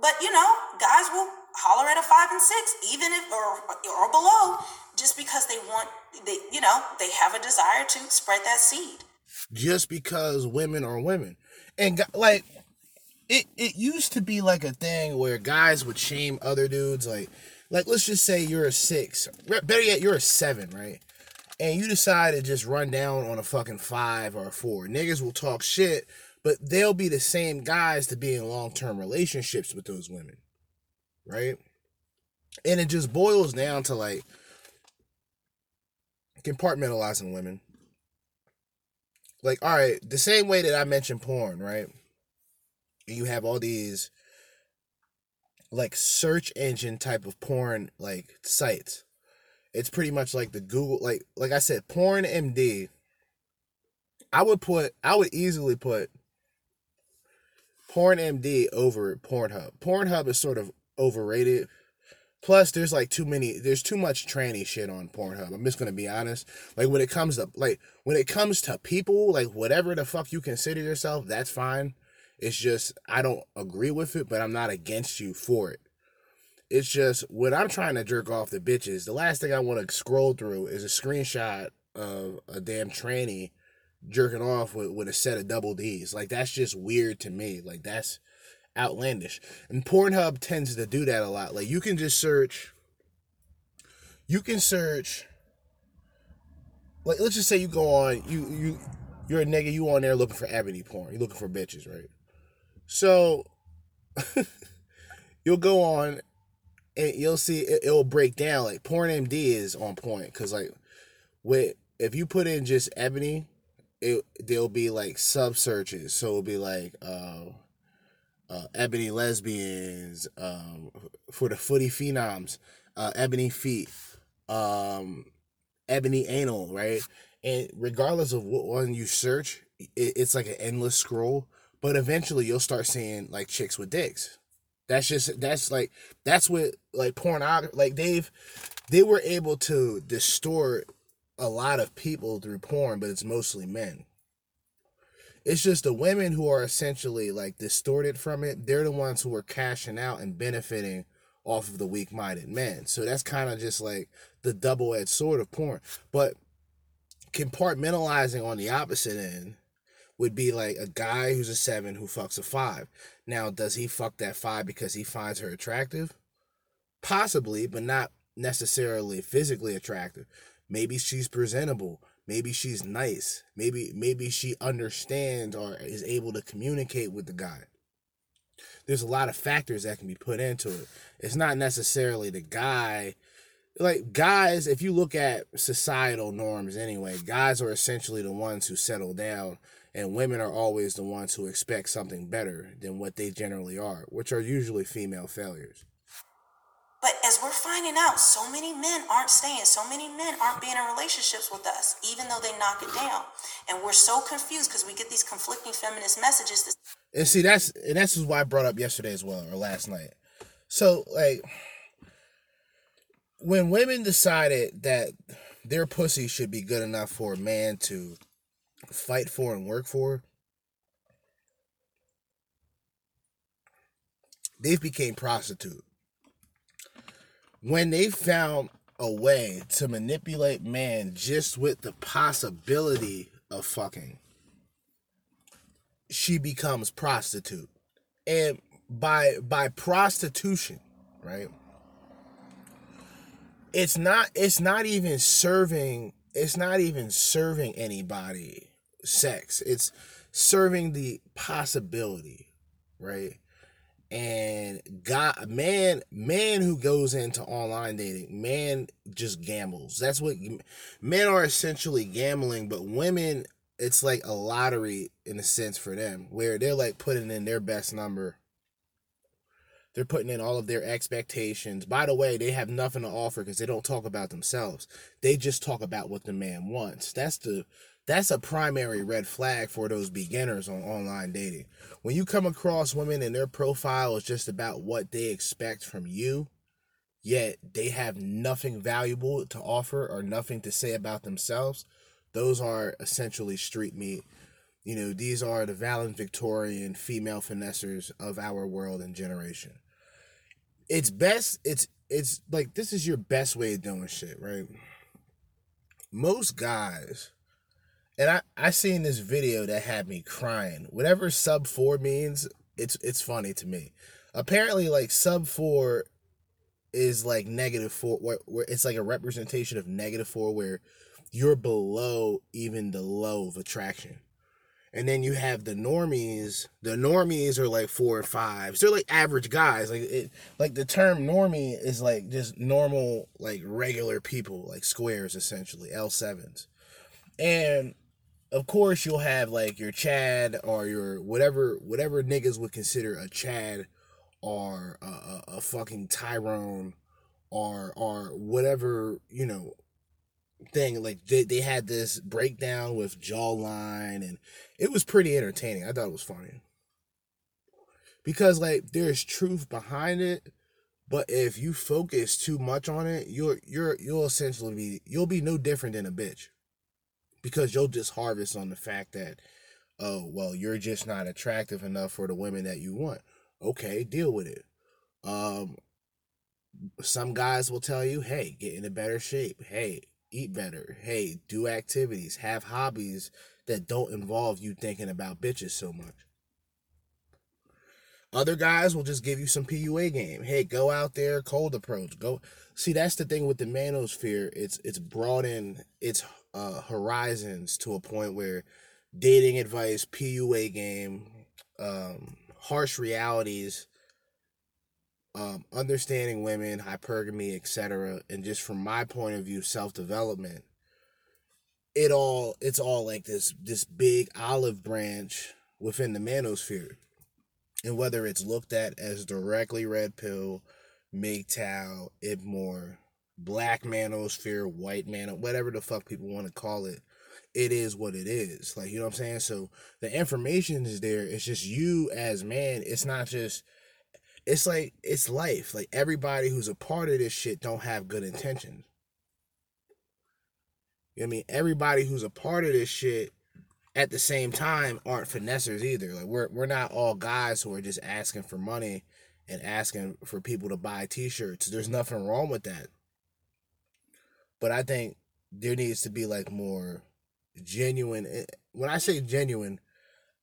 but you know, guys will holler at a five and six, even if or or below, just because they want they you know they have a desire to spread that seed. Just because women are women, and like it it used to be like a thing where guys would shame other dudes, like like let's just say you're a six, better yet you're a seven, right? and you decide to just run down on a fucking five or a four, niggas will talk shit, but they'll be the same guys to be in long term relationships with those women. Right? And it just boils down to like compartmentalizing women. Like, all right, the same way that I mentioned porn, right? You have all these like search engine type of porn like sites it's pretty much like the Google, like like I said, porn MD. I would put, I would easily put Porn MD over Pornhub. Pornhub is sort of overrated. Plus, there's like too many. There's too much tranny shit on Pornhub. I'm just gonna be honest. Like when it comes to like when it comes to people, like whatever the fuck you consider yourself, that's fine. It's just I don't agree with it, but I'm not against you for it. It's just when I'm trying to jerk off the bitches, the last thing I want to scroll through is a screenshot of a damn tranny jerking off with, with a set of double D's. Like that's just weird to me. Like that's outlandish. And Pornhub tends to do that a lot. Like you can just search you can search like let's just say you go on you you you're a nigga, you on there looking for ebony porn. You're looking for bitches, right? So you'll go on and you'll see it, it'll break down like porn MD is on point because like with if you put in just ebony, it there'll be like sub searches. So it'll be like uh, uh, ebony lesbians um, for the footy phenoms, uh, ebony feet, um, ebony anal, right? And regardless of what one you search, it, it's like an endless scroll. But eventually, you'll start seeing like chicks with dicks. That's just that's like that's what like pornography like they've they were able to distort a lot of people through porn, but it's mostly men. It's just the women who are essentially like distorted from it. They're the ones who are cashing out and benefiting off of the weak minded men. So that's kind of just like the double edged sword of porn. But compartmentalizing on the opposite end would be like a guy who's a seven who fucks a five. Now, does he fuck that five because he finds her attractive? Possibly, but not necessarily physically attractive. Maybe she's presentable. Maybe she's nice. Maybe maybe she understands or is able to communicate with the guy. There's a lot of factors that can be put into it. It's not necessarily the guy like guys, if you look at societal norms anyway, guys are essentially the ones who settle down and women are always the ones who expect something better than what they generally are, which are usually female failures. Finding out, so many men aren't staying. So many men aren't being in relationships with us, even though they knock it down. And we're so confused because we get these conflicting feminist messages. That- and see, that's and that's why I brought up yesterday as well, or last night. So, like, when women decided that their pussy should be good enough for a man to fight for and work for, they've became prostitute. When they found a way to manipulate man just with the possibility of fucking, she becomes prostitute. And by by prostitution, right? It's not it's not even serving it's not even serving anybody sex. It's serving the possibility, right? And God, man, man who goes into online dating, man just gambles. That's what men are essentially gambling, but women, it's like a lottery in a sense for them, where they're like putting in their best number. They're putting in all of their expectations. By the way, they have nothing to offer because they don't talk about themselves. They just talk about what the man wants. That's the that's a primary red flag for those beginners on online dating. When you come across women and their profile is just about what they expect from you, yet they have nothing valuable to offer or nothing to say about themselves, those are essentially street meat. You know, these are the Valen Victorian female finessers of our world and generation. It's best, it's it's like this is your best way of doing shit, right? Most guys and I I seen this video that had me crying. Whatever sub four means, it's it's funny to me. Apparently, like sub four is like negative four, where, where it's like a representation of negative four, where you're below even the low of attraction. And then you have the normies. The normies are like four or five. So they're like average guys. Like it, like the term normie is like just normal, like regular people, like squares essentially, L sevens. And of course you'll have like your Chad or your whatever whatever niggas would consider a Chad or a, a, a fucking Tyrone or or whatever you know thing. Like they, they had this breakdown with jawline and it was pretty entertaining. I thought it was funny. Because like there's truth behind it but if you focus too much on it you're you're you'll essentially be you'll be no different than a bitch because you'll just harvest on the fact that oh well you're just not attractive enough for the women that you want. Okay deal with it. Um some guys will tell you hey get in a better shape. Hey eat better. Hey do activities. Have hobbies that don't involve you thinking about bitches so much. Other guys will just give you some PUA game. Hey, go out there, cold approach. Go see that's the thing with the manosphere. It's it's broadened its uh, horizons to a point where dating advice, PUA game, um, harsh realities, um, understanding women, hypergamy, etc., and just from my point of view, self development. It all it's all like this this big olive branch within the manosphere and whether it's looked at as directly red pill, MGTOW, IBMOR, black manosphere, white man, whatever the fuck people want to call it, it is what it is. Like, you know what I'm saying? So the information is there. It's just you as man. It's not just, it's like, it's life. Like everybody who's a part of this shit don't have good intentions. You know what I mean? Everybody who's a part of this shit at the same time aren't finessers either. Like we're we're not all guys who are just asking for money and asking for people to buy t-shirts. There's nothing wrong with that. But I think there needs to be like more genuine eh, when I say genuine,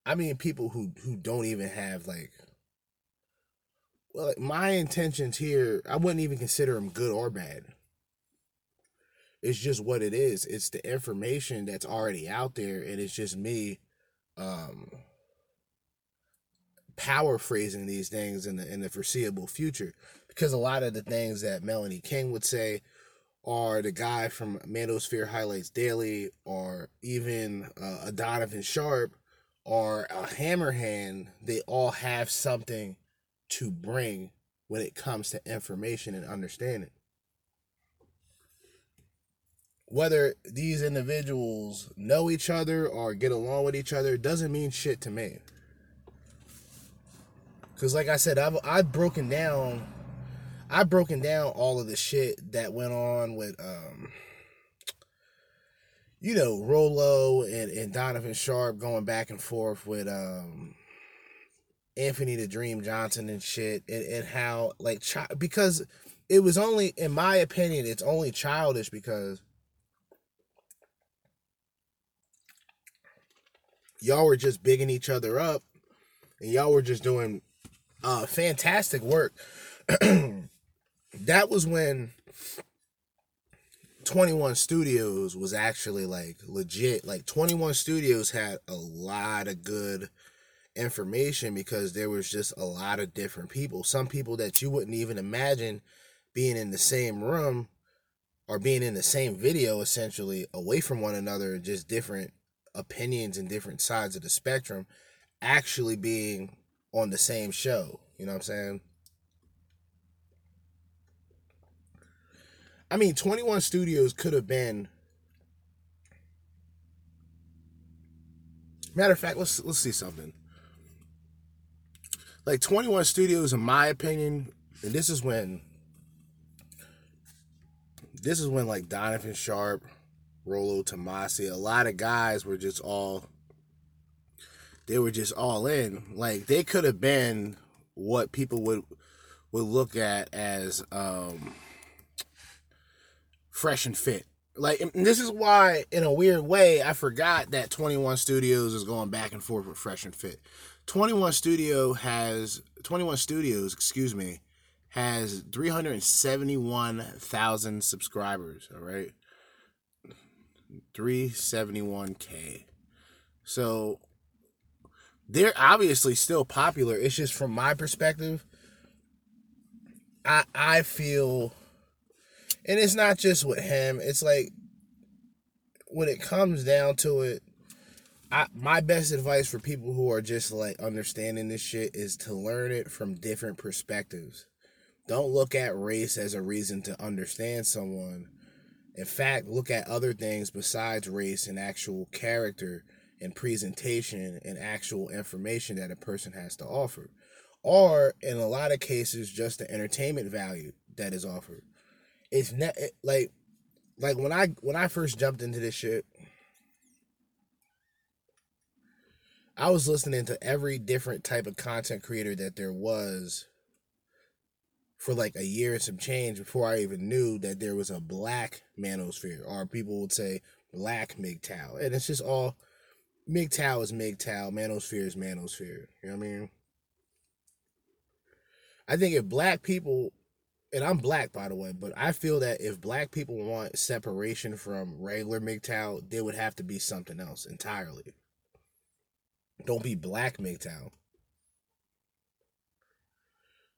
I mean people who who don't even have like well, like my intentions here, I wouldn't even consider them good or bad. It's just what it is. It's the information that's already out there, and it's just me um power phrasing these things in the in the foreseeable future. Because a lot of the things that Melanie King would say or the guy from Manosphere Highlights Daily or even uh, a Donovan Sharpe or a Hammerhand, they all have something to bring when it comes to information and understanding whether these individuals know each other or get along with each other doesn't mean shit to me. Cause like I said, I've I've broken down, I've broken down all of the shit that went on with um, you know, Rollo and and Donovan Sharpe going back and forth with um, Anthony the Dream Johnson and shit, and and how like chi- because it was only, in my opinion, it's only childish because y'all were just bigging each other up and y'all were just doing uh fantastic work. That was when 21 studios was actually like legit. Like 21 studios had a lot of good information because there was just a lot of different people. Some people that you wouldn't even imagine being in the same room or being in the same video essentially away from one another just different opinions and different sides of the spectrum actually being on the same show. You know what I'm saying? I mean, 21 Studios could have been. Matter of fact, let's let's see something. Like 21 Studios, in my opinion, and this is when this is when like Donovan Sharpe, Rollo Tomassi, a lot of guys were just all they were just all in. Like they could have been what people would would look at as um fresh and fit. Like this is why in a weird way I forgot that 21 Studios is going back and forth with Fresh and Fit. 21 Studio has 21 Studios, excuse me, has 371,000 subscribers, all right? 371k. So they're obviously still popular. It's just from my perspective, I I feel and it's not just with him. It's like when it comes down to it, I, my best advice for people who are just like understanding this shit is to learn it from different perspectives. Don't look at race as a reason to understand someone in fact, look at other things besides race and actual character and presentation and actual information that a person has to offer. or in a lot of cases just the entertainment value that is offered. It's ne- it, like like when I when I first jumped into this shit, I was listening to every different type of content creator that there was for like a year and some change before I even knew that there was a black manosphere, or people would say black MGTOW. And it's just all MGTOW is MGTOW, manosphere is manosphere. You know what I mean? I think if black people, and I'm black by the way, but I feel that if black people want separation from regular MGTOW, there would have to be something else entirely. Don't be black MGTOW.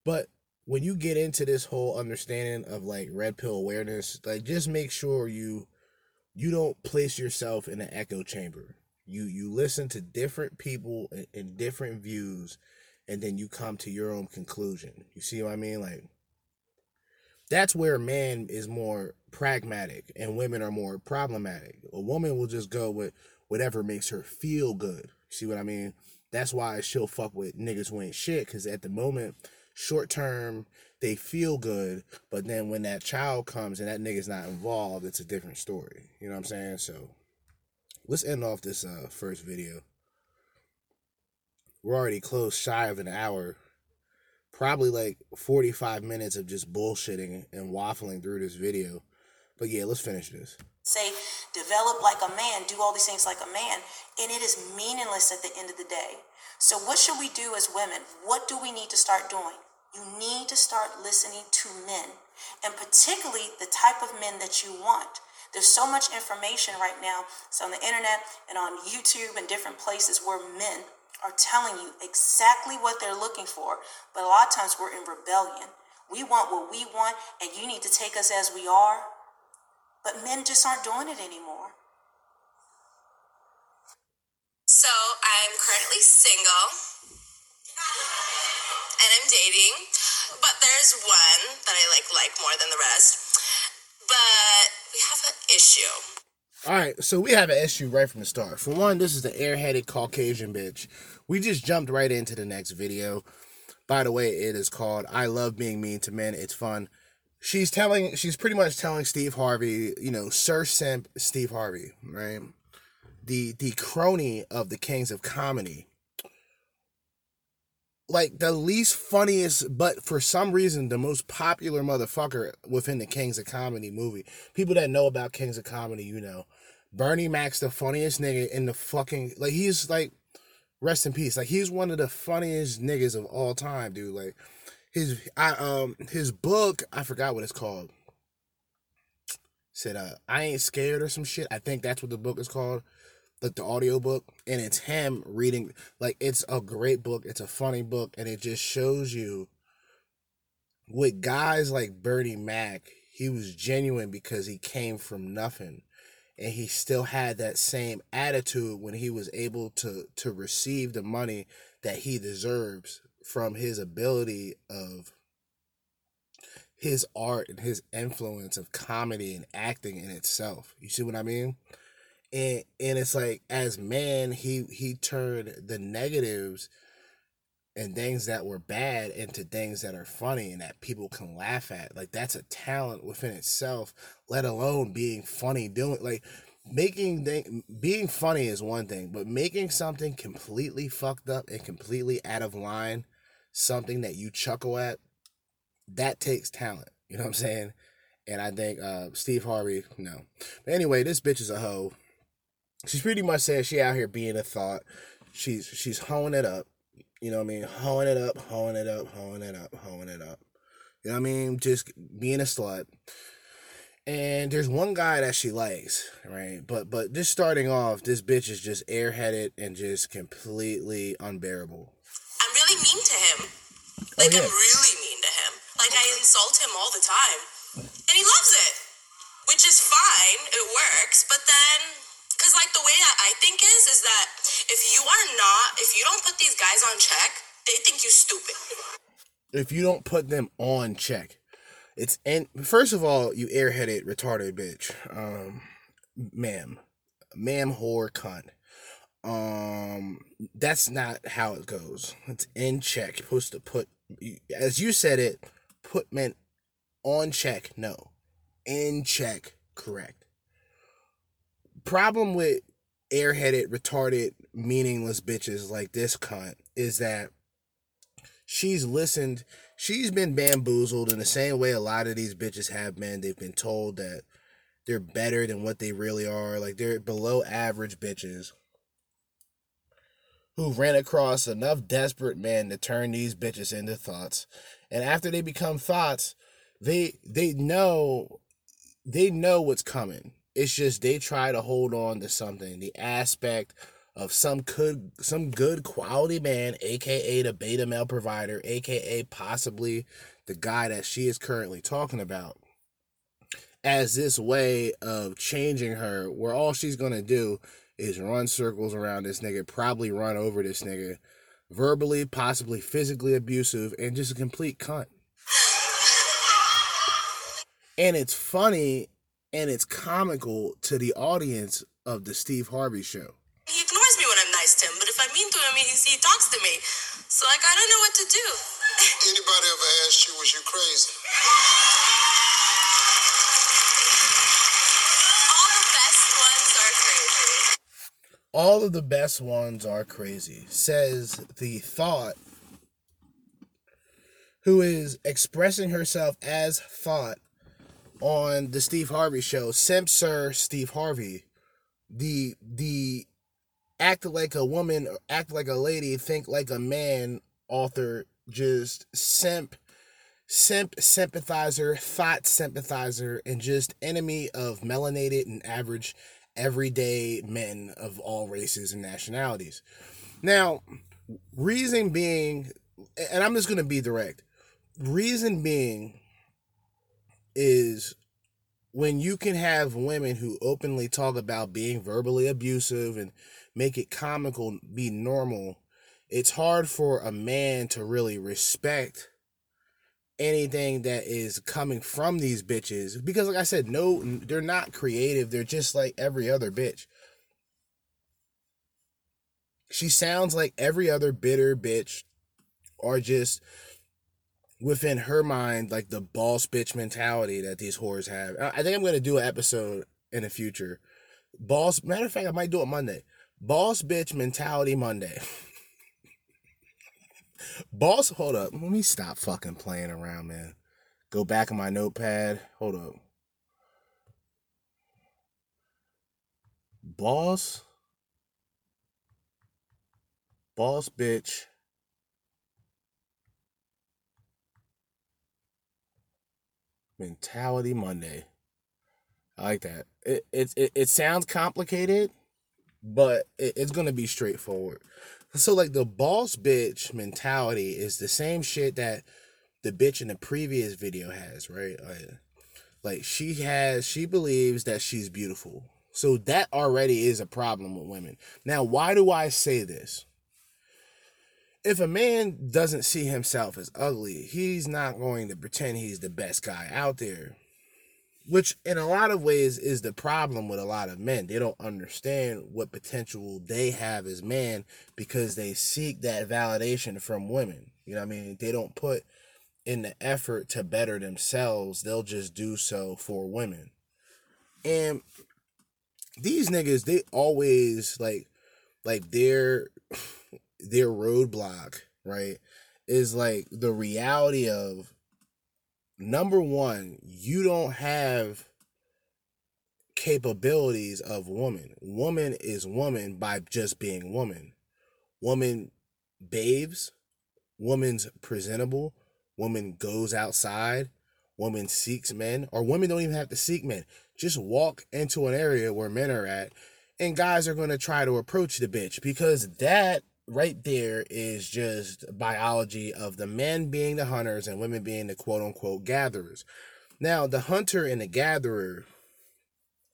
But when you get into this whole understanding of like red pill awareness, like just make sure you you don't place yourself in an echo chamber. You you listen to different people and, different views and then you come to your own conclusion. You see what I mean? Like that's where man is more pragmatic and women are more problematic. A woman will just go with whatever makes her feel good. See what I mean? That's why she'll fuck with niggas who ain't shit. Cause at the moment, short term, they feel good. But then when that child comes and that nigga's not involved, it's a different story. You know what I'm saying? So let's end off this uh, first video. We're already close shy of an hour. Probably like 45 minutes of just bullshitting and waffling through this video. But yeah, let's finish this. Say, develop like a man, do all these things like a man, and it is meaningless at the end of the day. So, what should we do as women? What do we need to start doing? You need to start listening to men, and particularly the type of men that you want. There's so much information right now. It's on the internet and on YouTube and different places where men are telling you exactly what they're looking for. But a lot of times we're in rebellion. We want what we want, and you need to take us as we are. But men just aren't doing it anymore. So I'm currently single and I'm dating, but there's one that I like like more than the rest. But we have an issue. All right, so we have an issue right from the start. For one, this is the airheaded Caucasian bitch. We just jumped right into the next video. By the way, it is called I Love Being Mean to Men. It's fun. She's telling, she's pretty much telling Steve Harvey, you know, Sir Simp Steve Harvey, right? The the crony of the Kings of Comedy. Like the least funniest, but for some reason the most popular motherfucker within the Kings of Comedy movie. People that know about Kings of Comedy, you know. Bernie Mac's the funniest nigga in the fucking like he's like rest in peace. Like he's one of the funniest niggas of all time, dude. Like his I um his book, I forgot what it's called. Said uh I ain't scared or some shit. I think that's what the book is called. Like the audio book. And it's him reading like it's a great book. It's a funny book and it just shows you with guys like Bernie Mac, he was genuine because he came from nothing and he still had that same attitude when he was able to to receive the money that he deserves from his ability of his art and his influence of comedy and acting in itself. You see what I mean? And and it's like as man, he he turned the negatives and things that were bad into things that are funny and that people can laugh at. Like that's a talent within itself, let alone being funny doing like making th- being funny is one thing, but making something completely fucked up and completely out of line, something that you chuckle at, that takes talent. You know what I'm saying? And I think uh, Steve Harvey, no. But anyway, this bitch is a hoe. She's pretty much saying she out here being a thought. She's she's hoeing it up. You know what I mean? Hoeing it up, hoeing it up, hoeing it up, hoeing it up. You know what I mean? Just being a slut. And there's one guy that she likes, right? But but just starting off, this bitch is just airheaded and just completely unbearable. I'm really mean to him. Oh, like I'm really mean to him. Like I insult him all the time. And he loves it. Which is fine. It works. But then like the way that I think is is that if you are not if you don't put these guys on check, they think you stupid. If you don't put them on check. It's and first of all, you airheaded retarded bitch. Um ma'am. Ma'am whore cunt. Um, that's not how it goes. It's in check. You're supposed to put, as you said it, put men on check. No, in check. Correct. Problem with airheaded, retarded, meaningless bitches like this cunt is that she's listened, she's been bamboozled in the same way a lot of these bitches have been. They've been told that they're better than what they really are. Like they're below average bitches who ran across enough desperate men to turn these bitches into thoughts. And after they become thoughts, they they know they know what's coming. It's just they try to hold on to something. The aspect of some good some good quality man, aka the beta male provider, aka possibly the guy that she is currently talking about, as this way of changing her, where all she's gonna do is run circles around this nigga, probably run over this nigga, verbally, possibly physically abusive, and just a complete cunt. And it's funny and it's comical to the audience of the Steve Harvey show. He ignores me when I'm nice to him, but if I'm mean to him, he, he talks to me. So, like, I don't know what to do. Anybody ever asked you, was you crazy? All All the best ones are crazy. All of the best ones are crazy, says the thought who is expressing herself as thought on the Steve Harvey show. Simp Sir Steve Harvey, the the act like a woman, act like a lady, think like a man author, just simp, simp sympathizer, thought sympathizer, and just enemy of melanated and average everyday men of all races and nationalities. Now, reason being, and I'm just going to be direct, reason being is when you can have women who openly talk about being verbally abusive and make it comical be normal, it's hard for a man to really respect anything that is coming from these bitches because like I said no they're not creative. They're just like every other bitch. She sounds like every other bitter bitch or just within her mind like the boss bitch mentality that these whores have. I think I'm gonna do an episode in the future. Boss matter of fact, I might do it Monday. Boss bitch mentality Monday. Boss, hold up. Let me stop fucking playing around, man. Go back in my notepad. Hold up. Boss. Boss bitch. Mentality Monday. I like that. It it it, it sounds complicated, but it, it's gonna be straightforward. So like the boss bitch mentality is the same shit that the bitch in the previous video has, right? Like, like she has she believes that she's beautiful. So that already is a problem with women. Now, why do I say this? If a man doesn't see himself as ugly, he's not going to pretend he's the best guy out there. Which, in a lot of ways, is the problem with a lot of men. They don't understand what potential they have as men because they seek that validation from women. You know what I mean? They don't put in the effort to better themselves, they'll just do so for women. And these niggas, they always like, like their their roadblock, right, is like the reality of number one, you don't have capabilities of woman. Woman is woman by just being woman. Woman bathes, woman's presentable, woman goes outside, woman seeks men, or women don't even have to seek men. Just walk into an area where men are at, and guys are going to try to approach the bitch because that right there is just biology of the men being the hunters and women being the quote unquote gatherers. Now, the hunter and the gatherer,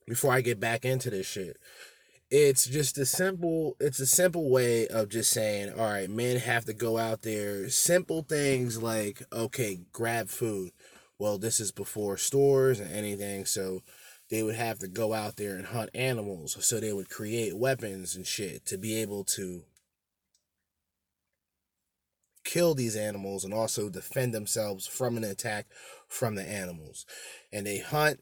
before I get back into this shit, it's just a simple it's a simple way of just saying, all right, men have to go out there, simple things like, okay, grab food. Well, this is before stores and anything, so they would have to go out there and hunt animals. So they would create weapons and shit to be able to kill these animals and also defend themselves from an attack from the animals. And they hunt,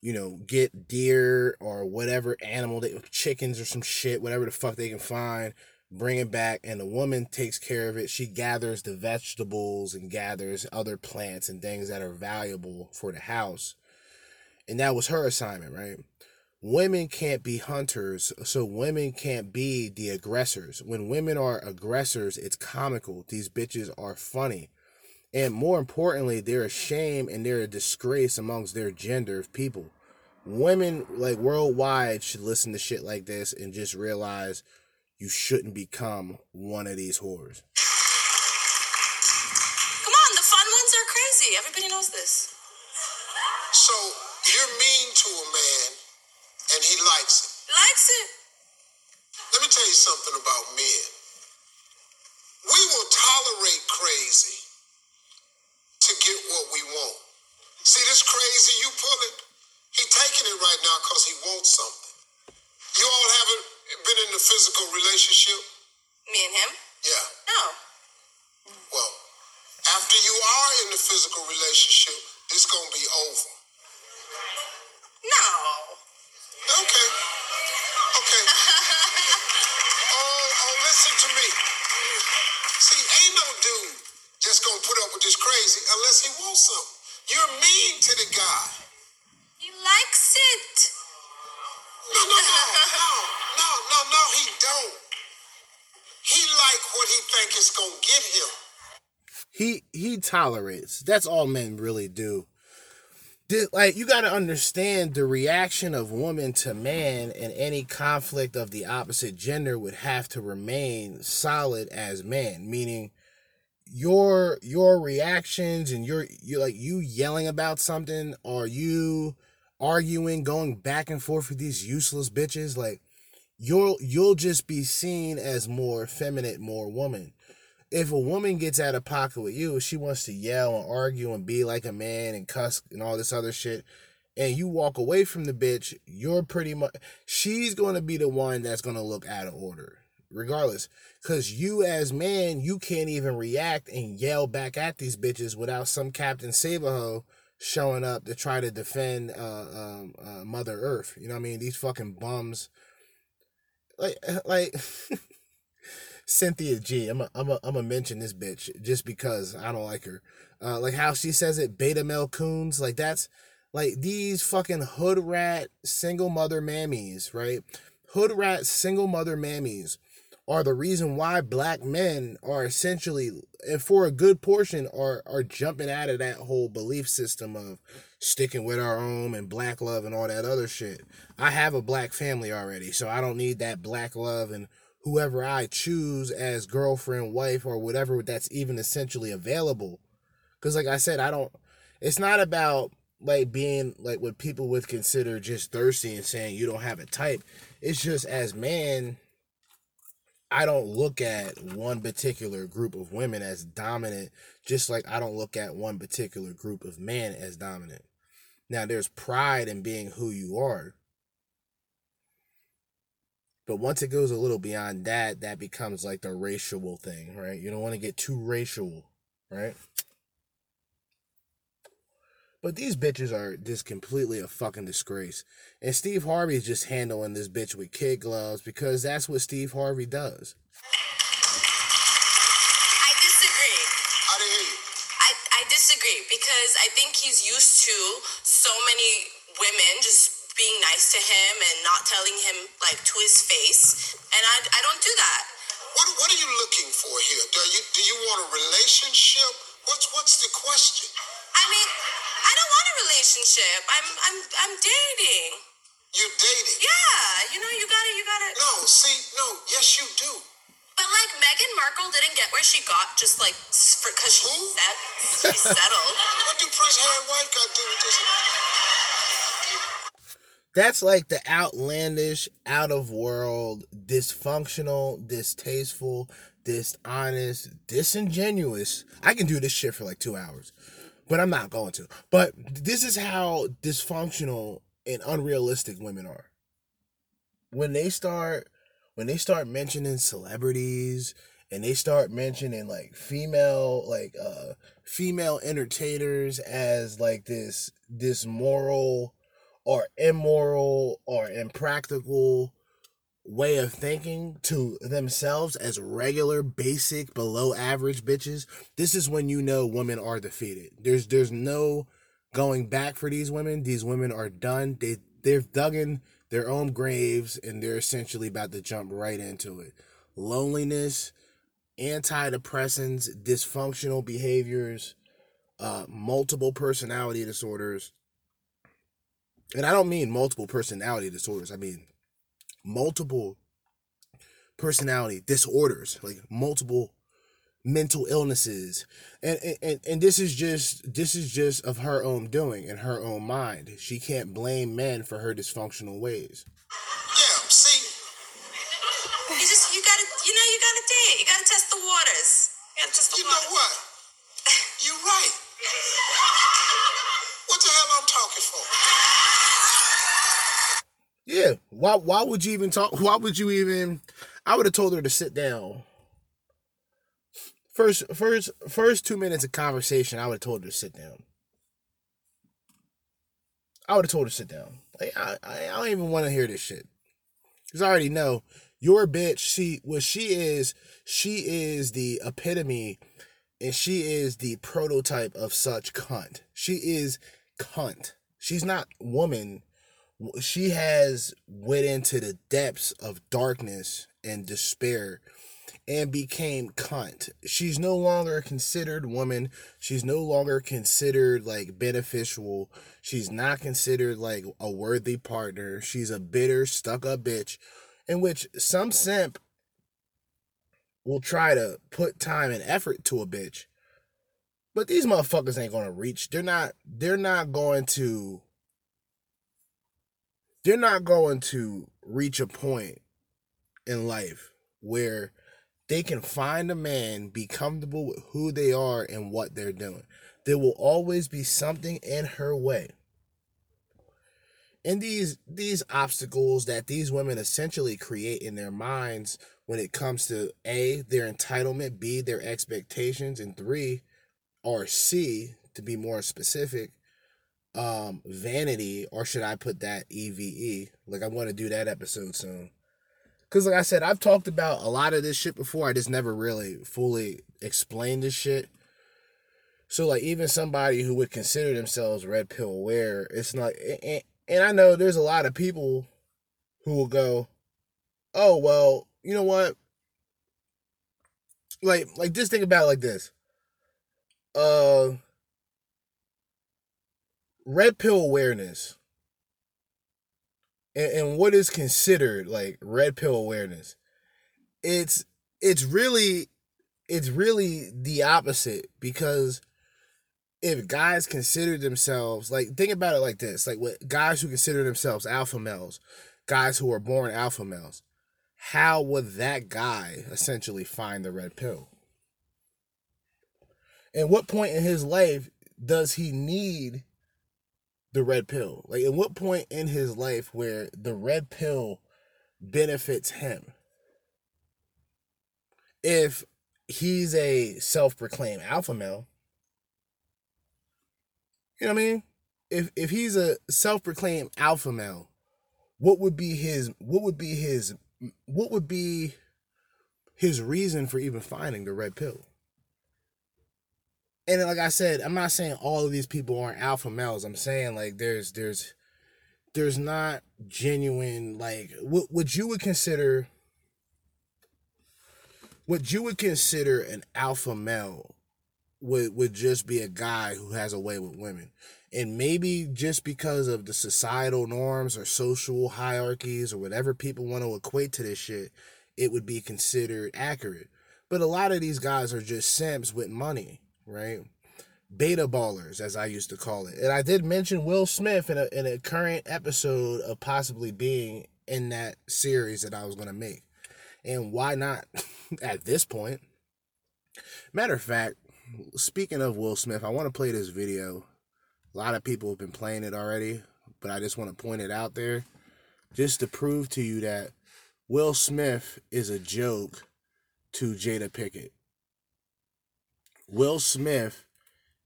you know, get deer or whatever animal, they, chickens or some shit, whatever the fuck they can find, bring it back. And the woman takes care of it. She gathers the vegetables and gathers other plants and things that are valuable for the house. And that was her assignment, right? Women can't be hunters, so women can't be the aggressors. When women are aggressors, it's comical. These bitches are funny. And more importantly, they're a shame and they're a disgrace amongst their gender of people. Women, like worldwide, should listen to shit like this and just realize you shouldn't become one of these whores. Relationship? Me and him? Yeah. No. Well, after you are in the physical relationship, it's gonna be over. No. Okay. Okay. oh, oh, listen to me. See, ain't no dude just gonna put up with this crazy unless he wants something. You're mean to the guy. He likes it. No, no, no, no, no, no, no, he don't. Like what he think is gonna get him. He he tolerates. That's all men really do. Like you got to understand the reaction of woman to man and any conflict of the opposite gender would have to remain solid as man meaning your your reactions and your you like you yelling about something or you arguing going back and forth with these useless bitches like you'll you'll just be seen as more feminine more woman if a woman gets out of pocket with you, she wants to yell and argue and be like a man and cuss and all this other shit, and you walk away from the bitch, you're pretty much she's to be the one that's to look out of order, regardless. Because you, as man, you can't even react and yell back at these bitches without some Captain Save-a-ho showing up to try to defend uh, um, uh, Mother Earth. You know what I mean? These fucking bums. Like, like. Cynthia G. I'm a, I'm a, I'm gonna mention this bitch just because I don't like her. Uh, like how she says it, beta male coons. Like that's like these fucking hood rat single mother mammies, right? Hood rat single mother mammies are the reason why black men are essentially, and for a good portion, are are jumping out of that whole belief system of sticking with our own and black love and all that other shit. I have a black family already, so I don't need that black love and whoever I choose as girlfriend, wife, or whatever that's even essentially available. Because, like I said, I don't, it's not about like being like what people would consider just thirsty and saying you don't have a type. It's just as man, I don't look at one particular group of women as dominant, just like I don't look at one particular group of men as dominant. Now, there's pride in being who you are. But once it goes a little beyond that, that becomes like the racial thing, right? You don't want to get too racial, right? But these bitches are just completely a fucking disgrace. And Steve Harvey is just handling this bitch with kid gloves because that's what Steve Harvey does. I disagree. How do you? I, I disagree because I think he's used to so many women just being nice to him and not telling him like to his face. And I, I don't do that. What What are you looking for here? Do you Do you want a relationship? What's What's the question? I mean, I don't want a relationship. I'm I'm I'm dating. You're dating. Yeah, you know, you gotta you gotta No, see, no, yes, you do. But like Meghan Markle didn't get where she got just like because she said she settled. What do Prince Harry White got to do with this? That's like the outlandish, out of world, dysfunctional, distasteful, dishonest, disingenuous. I can do this shit for like two hours. But I'm not going to. But this is how dysfunctional and unrealistic women are. When they start when they start mentioning celebrities and they start mentioning like female like uh female entertainers as like this this moral or immoral or impractical way of thinking to themselves as regular basic below average bitches this is when you know women are defeated. There's there's no going back for these women. These women are done. They they've dug in their own graves and they're essentially about to jump right into it. Loneliness antidepressants dysfunctional behaviors uh multiple personality disorders. And i don't mean multiple personality disorders. I mean multiple personality disorders, like multiple mental illnesses. And, and and this is just this is just of her own doing in her own mind. She can't blame men for her dysfunctional ways. Yeah, see, You just you gotta you know you gotta date. You gotta test the waters. You gotta test the you waters. know what? You're right. What the hell I'm talking for? Yeah. Why why would you even talk why would you even I would have told her to sit down. First first first 2 minutes of conversation, I would have told her to sit down. I would have told her to sit down. Like I I, I don't even want to hear this shit. Cuz I already know your bitch, she what she is, she is the epitome and she is the prototype of such cunt. She is cunt. She's not woman she has went into the depths of darkness and despair and became cunt. She's no longer considered woman. She's no longer considered like beneficial. She's not considered like a worthy partner. She's a bitter, stuck up bitch in which some simp will try to put time and effort to a bitch. But these motherfuckers ain't gonna reach. They're not they're not going to they're not going to reach a point in life where they can find a man, be comfortable with who they are and what they're doing. There will always be something in her way. And these these obstacles that these women essentially create in their minds when it comes to A, their entitlement, B, their expectations, and three, or C, to be more specific, um vanity or should i put that eve like i want to do that episode soon. Because like i said i've talked about a lot of this shit before i just never really fully explained this shit. So like even somebody who would consider themselves red pill aware it's not and, and i know there's a lot of people who will go oh well you know what? Like like just think about like this. Uh red pill awareness and, and what is considered like red pill awareness it's it's really it's really the opposite because if guys consider themselves like think about it like this like what guys who consider themselves alpha males guys who are born alpha males how would that guy essentially find the red pill? And what point in his life does he need the red pill? Like, at what point in his life where the red pill benefits him? If he's a self proclaimed alpha male, you know what I mean? If if he's a self proclaimed alpha male, what would be his what would be his what would be his reason for even finding the red pill? And like I said, I'm not saying all of these people aren't alpha males. I'm saying like there's there's there's not genuine like what what you would consider what you would consider an alpha male would would just be a guy who has a way with women. And maybe just because of the societal norms or social hierarchies or whatever people want to equate to this shit, it would be considered accurate. But a lot of these guys are just simps with money right? Beta ballers, as I used to call it. And I did mention Will Smith in a, in a current episode of possibly being in that series that I was going to make. And why not at this point? Matter of fact, speaking of Will Smith, I want to play this video. A lot of people have been playing it already, but I just want to point it out there just to prove to you that Will Smith is a joke to Jada Pickett. Will Smith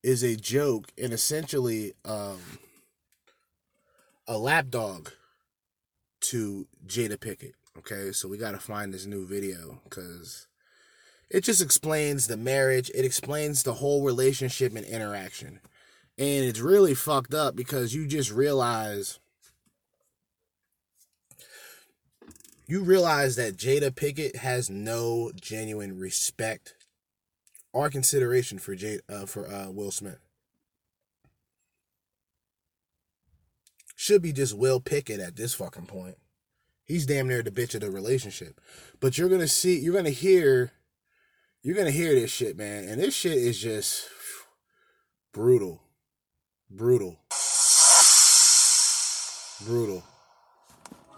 is a joke and essentially um, a lapdog to Jada Pickett. Okay, so we got to find this new video because it just explains the marriage, it explains the whole relationship and interaction. And it's really fucked up because you just realize you realize that Jada Pickett has no genuine respect or consideration for Jada uh, for uh, Will Smith. Should be just Will Pickett at this fucking point. He's damn near the bitch of the relationship. But you're gonna see, you're gonna hear, you're gonna hear this shit, man. And this shit is just brutal. Brutal. Brutal.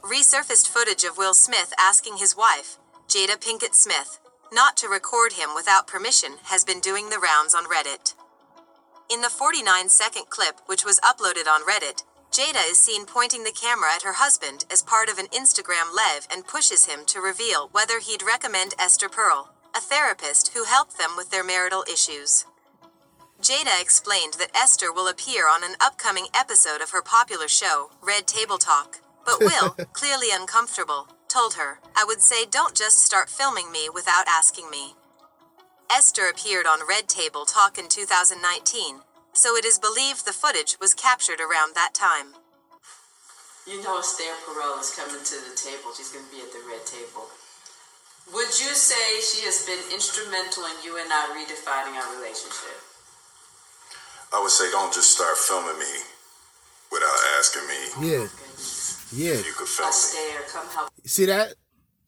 Resurfaced footage of Will Smith asking his wife, Jada Pinkett Smith, not to record him without permission has been doing the rounds on Reddit. In the 49 second clip, which was uploaded on Reddit, Jada is seen pointing the camera at her husband as part of an Instagram live and pushes him to reveal whether he'd recommend Esther Perel, a therapist who helped them with their marital issues. Jada explained that Esther will appear on an upcoming episode of her popular show, Red Table Talk. But Will, clearly uncomfortable, told her, I would say don't just start filming me without asking me. Esther appeared on Red Table Talk in 2019, so it is believed the footage was captured around that time. You know Esther Perel is coming to the table. She's going to be at the red table. Would you say she has been instrumental in you and I redefining our relationship? I would say don't just start filming me without asking me. Yeah. Yeah. You could film Esther, come help. See that?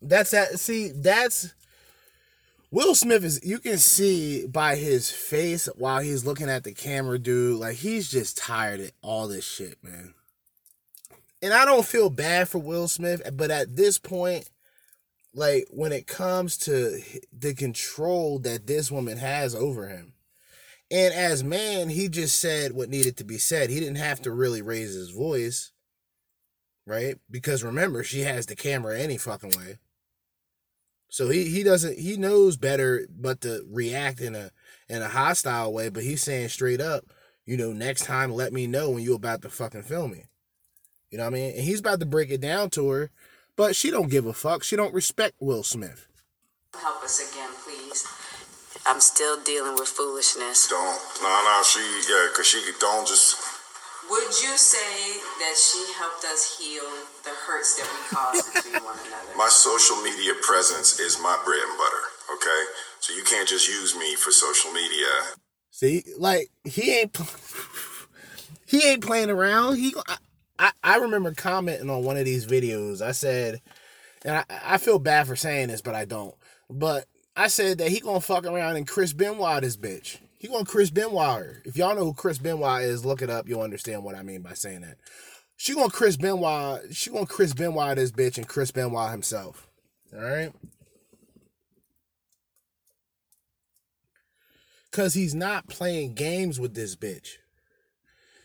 That's that. See, that's Will Smith is. You can see by his face while he's looking at the camera, dude. Like he's just tired of all this shit, man. And I don't feel bad for Will Smith, but at this point, like when it comes to the control that this woman has over him, and as man, he just said what needed to be said. He didn't have to really raise his voice right? Because remember, she has the camera any fucking way. So he he doesn't he knows better but to react in a in a hostile way, but he's saying straight up, you know, next time let me know when you about to fucking film me. You know what I mean? And he's about to break it down to her, but she don't give a fuck. She don't respect Will Smith. Help us again, please. I'm still dealing with foolishness. Don't. No, no, she, yeah, because she don't just. Would you say that she helped us heal the hurts that we caused between one another? My social media presence is my bread and butter, okay? So you can't just use me for social media. See, like he ain't he ain't playing around. He I, I, I remember commenting on one of these videos. I said, and I, I feel bad for saying this, but I don't. But I said that he gonna fuck around and Chris Benoit this bitch. He gonna Chris Benoit. If y'all know who Chris Benoit is, look it up. You'll understand what I mean by saying that. She gonna Chris Benoit. She gonna Chris Benoit this bitch and Chris Benoit himself. All right. Cause he's not playing games with this bitch.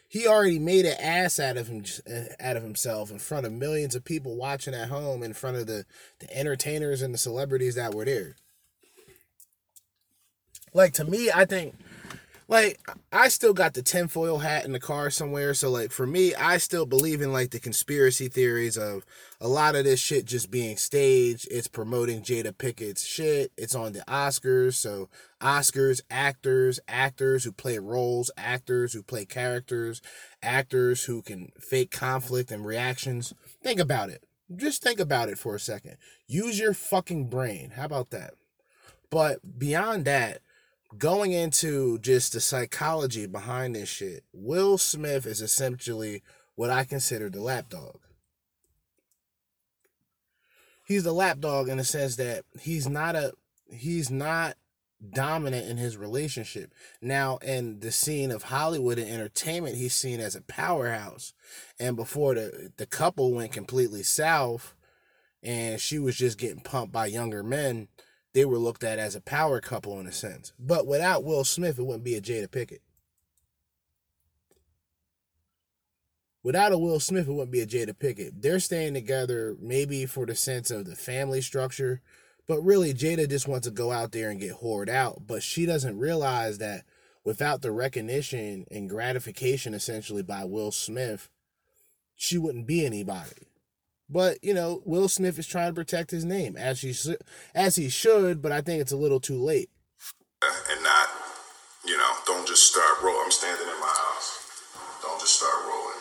He already made an ass out of him out of himself in front of millions of people watching at home, in front of the the entertainers and the celebrities that were there. Like to me, I think like I still got the tinfoil hat in the car somewhere. So like for me, I still believe in like the conspiracy theories of a lot of this shit just being staged. It's promoting Jada Pickett's shit. It's on the Oscars. So Oscars, actors, actors who play roles, actors who play characters, actors who can fake conflict and reactions. Think about it. Just think about it for a second. Use your fucking brain. How about that? But beyond that, going into just the psychology behind this shit, Will Smith is essentially what I consider the lapdog. He's the lapdog in the sense that he's not a he's not dominant in his relationship. Now in the scene of Hollywood and entertainment, he's seen as a powerhouse. And before the the couple went completely south and she was just getting pumped by younger men, they were looked at as a power couple in a sense. But without Will Smith, it wouldn't be a Jada Pickett. Without a Will Smith, it wouldn't be a Jada Pickett. They're staying together maybe for the sense of the family structure, but really Jada just wants to go out there and get whored out. But she doesn't realize that without the recognition and gratification essentially by Will Smith, she wouldn't be anybody. But you know, Will Smith is trying to protect his name as he as he should, but I think it's a little too late. And not, you know, don't just start rolling. I'm standing in my house. Don't just start rolling.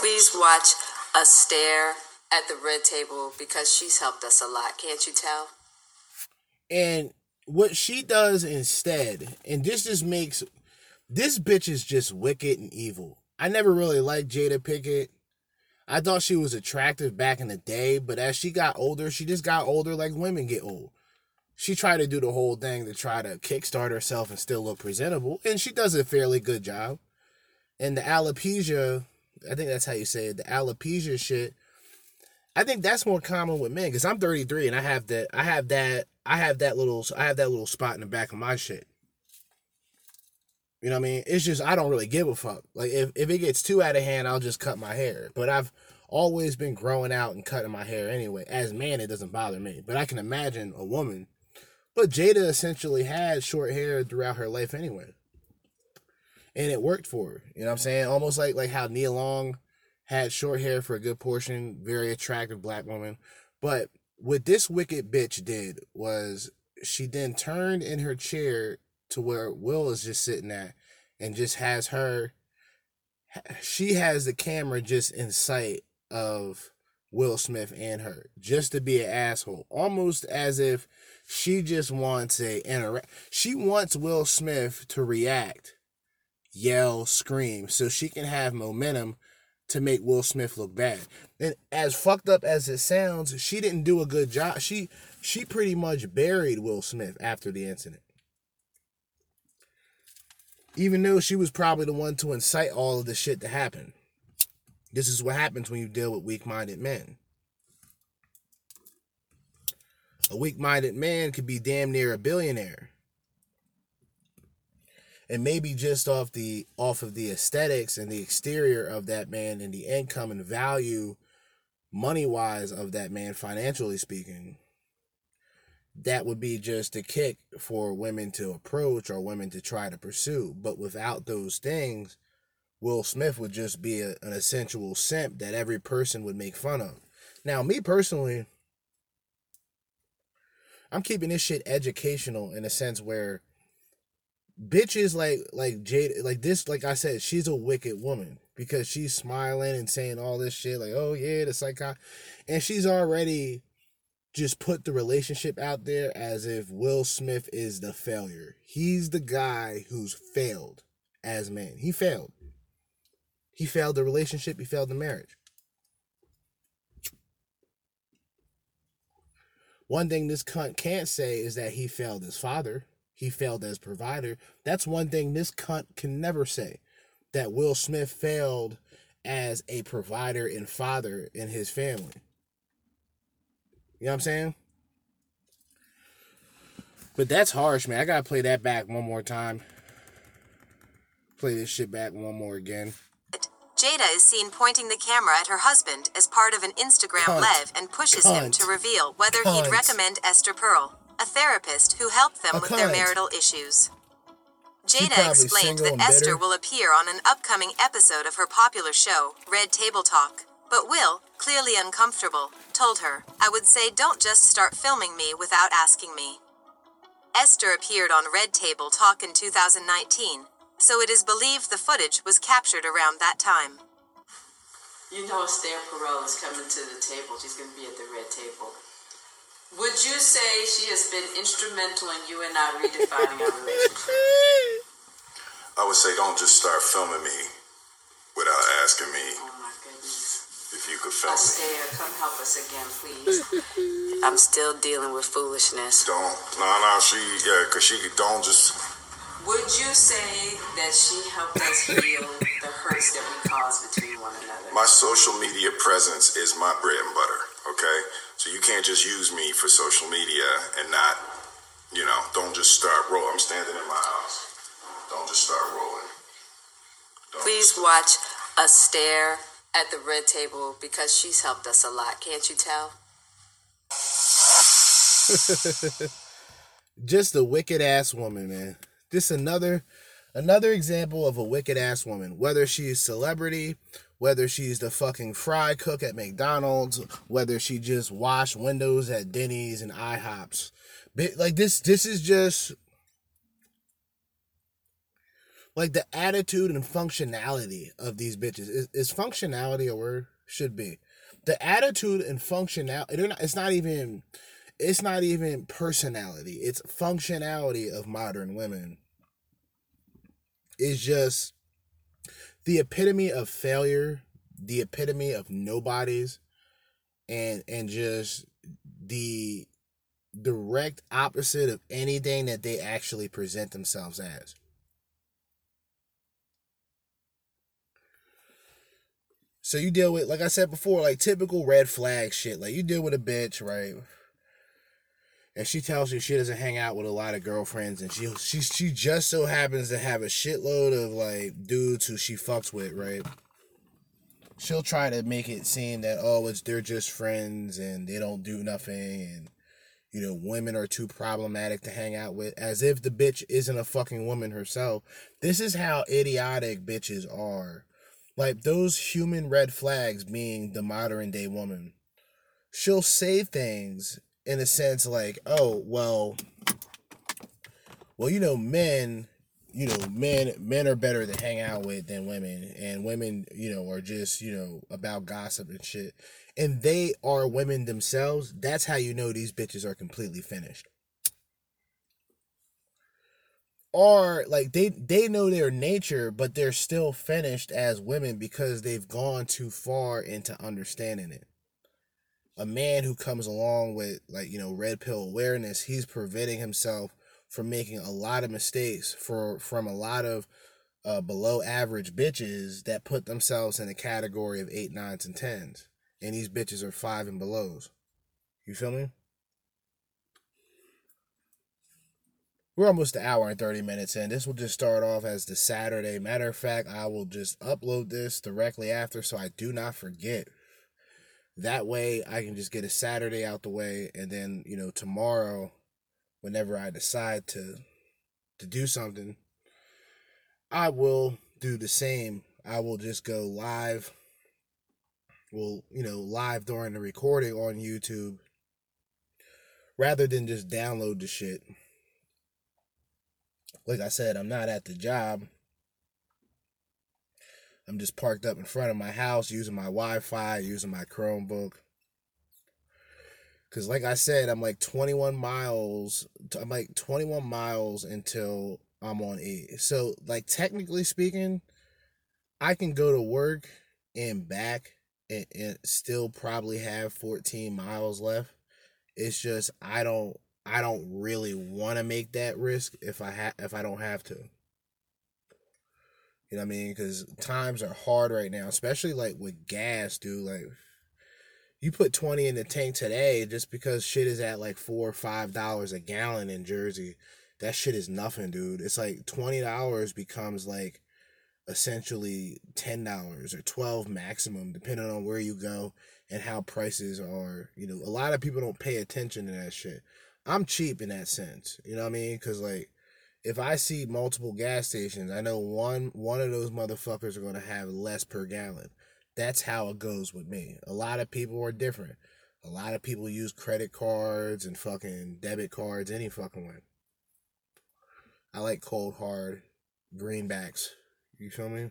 Please watch us stare at the red table because she's helped us a lot. Can't you tell? And what she does instead, and this just makes this bitch is just wicked and evil. I never really liked Jada Pickett. I thought she was attractive back in the day, but as she got older, she just got older like women get old. She tried to do the whole thing to try to kickstart herself and still look presentable, and she does a fairly good job. And the alopecia, I think that's how you say it, the alopecia shit. I think that's more common with men because I'm 33 and I have that, I have that, I have that little, I have that little spot in the back of my shit. You know what I mean? It's just I don't really give a fuck. Like if, if it gets too out of hand, I'll just cut my hair. But I've always been growing out and cutting my hair anyway. As man, it doesn't bother me. But I can imagine a woman. But Jada essentially had short hair throughout her life anyway. And it worked for her. You know what I'm saying? Almost like like how Nia Long had short hair for a good portion, very attractive black woman. But what this wicked bitch did was she then turned in her chair to where Will is just sitting at and just has her she has the camera just in sight of Will Smith and her just to be an asshole almost as if she just wants a interact she wants Will Smith to react yell scream so she can have momentum to make Will Smith look bad. And as fucked up as it sounds she didn't do a good job. She she pretty much buried Will Smith after the incident even though she was probably the one to incite all of this shit to happen. This is what happens when you deal with weak minded men. A weak minded man could be damn near a billionaire. And maybe just off the off of the aesthetics and the exterior of that man and the income and value money wise of that man financially speaking that would be just a kick for women to approach or women to try to pursue. But without those things, Will Smith would just be a, an essential simp that every person would make fun of. Now, me personally, I'm keeping this shit educational in a sense where bitches like like Jade like this like I said she's a wicked woman because she's smiling and saying all this shit like oh yeah the psycho and she's already just put the relationship out there as if Will Smith is the failure. He's the guy who's failed as man. He failed. He failed the relationship, he failed the marriage. One thing this cunt can't say is that he failed as father. He failed as provider. That's one thing this cunt can never say. That Will Smith failed as a provider and father in his family. You know what I'm saying? But that's harsh, man. I gotta play that back one more time. Play this shit back one more again. Jada is seen pointing the camera at her husband as part of an Instagram Cunt. live and pushes him to reveal whether Cunt. he'd recommend Esther Perel, a therapist who helped them A with their marital issues. Jada explained that Esther bitter. will appear on an upcoming episode of her popular show, Red Table Talk. But Will, clearly uncomfortable, told her, I would say don't just start filming me without asking me. Esther appeared on Red Table Talk in 2019, so it is believed the footage was captured around that time. You know Esther Perel is coming to the table. She's going to be at the red table. Would you say she has been instrumental in you and I redefining our relationship? I would say don't just start filming me without asking me my goodness. If you could film me. Esther, uh, come help us again, please. I'm still dealing with foolishness. Don't. No, no, she, yeah, because she don't just. Would you say that she helped us heal the hurts that we caused between one another? My social media presence is my bread and butter, okay? So So you can't just use me for social media and not, you know, don't just start roll. I'm standing in my house. Don't just start rolling. Please watch us stare at the red table because she's helped us a lot. Can't you tell? Just a wicked ass woman, man. Just another another example of a wicked ass woman. Whether she's celebrity, whether she's the fucking fry cook at McDonald's, whether she just wash windows at Denny's and IHOPs. Like this this is just like the attitude and functionality of these bitches. Is, is functionality a word? Should be. The attitude and functionality it's not even it's not even personality. It's functionality of modern women. Is just the epitome of failure, the epitome of nobodies, and and just the direct opposite of anything that they actually present themselves as. So you deal with, like I said before, like typical red flag shit. Like you deal with a bitch, right? And she tells you she doesn't hang out with a lot of girlfriends, and she she she just so happens to have a shitload of like dudes who she fucks with, right? She'll try to make it seem that oh, it's they're just friends and they don't do nothing, and you know women are too problematic to hang out with, as if the bitch isn't a fucking woman herself. This is how idiotic bitches are. Like those human red flags being the modern day woman. She'll say things in a sense like, oh, well, well, you know, men, you know, men men are better to hang out with than women, and women, you know, are just, you know, about gossip and shit. And they are women themselves. That's how you know these bitches are completely finished. Or like they they know their nature, but they're still finished as women because they've gone too far into understanding it. A man who comes along with like you know red pill awareness he's preventing himself from making a lot of mistakes for from a lot of uh, below average bitches that put themselves in the category of eight nines and tens. And these bitches are five and belows. You feel me we're almost an hour and 30 minutes in this will just start off as the saturday matter of fact i will just upload this directly after so i do not forget that way I can just get a Saturday out the way and then, you know, tomorrow whenever I decide to to do something, I will do the same. I will just go live. Well, you know, live during the recording on YouTube rather than just download the shit. Like I said, I'm not at the job. I'm just parked up in front of my house using my Wi Fi, using my Chromebook. Cause like I said, I'm like 21 miles. I'm like 21 miles until I'm on E. So like technically speaking, I can go to work and back and, and still probably have 14 miles left. It's just I don't I don't really want to make that risk if I have if I don't have to. You know what I mean? Because times are hard right now, especially like with gas, dude. Like, you put 20 in the tank today just because shit is at like four or five dollars a gallon in Jersey. That shit is nothing, dude. It's like $20 becomes like essentially $10 or 12 maximum, depending on where you go and how prices are. You know, a lot of people don't pay attention to that shit. I'm cheap in that sense. You know what I mean? Because, like, if I see multiple gas stations, I know one one of those motherfuckers are to have less per gallon. That's how it goes with me. A lot of people are different. A lot of people use credit cards and fucking debit cards any fucking way. I like cold hard greenbacks. You feel me?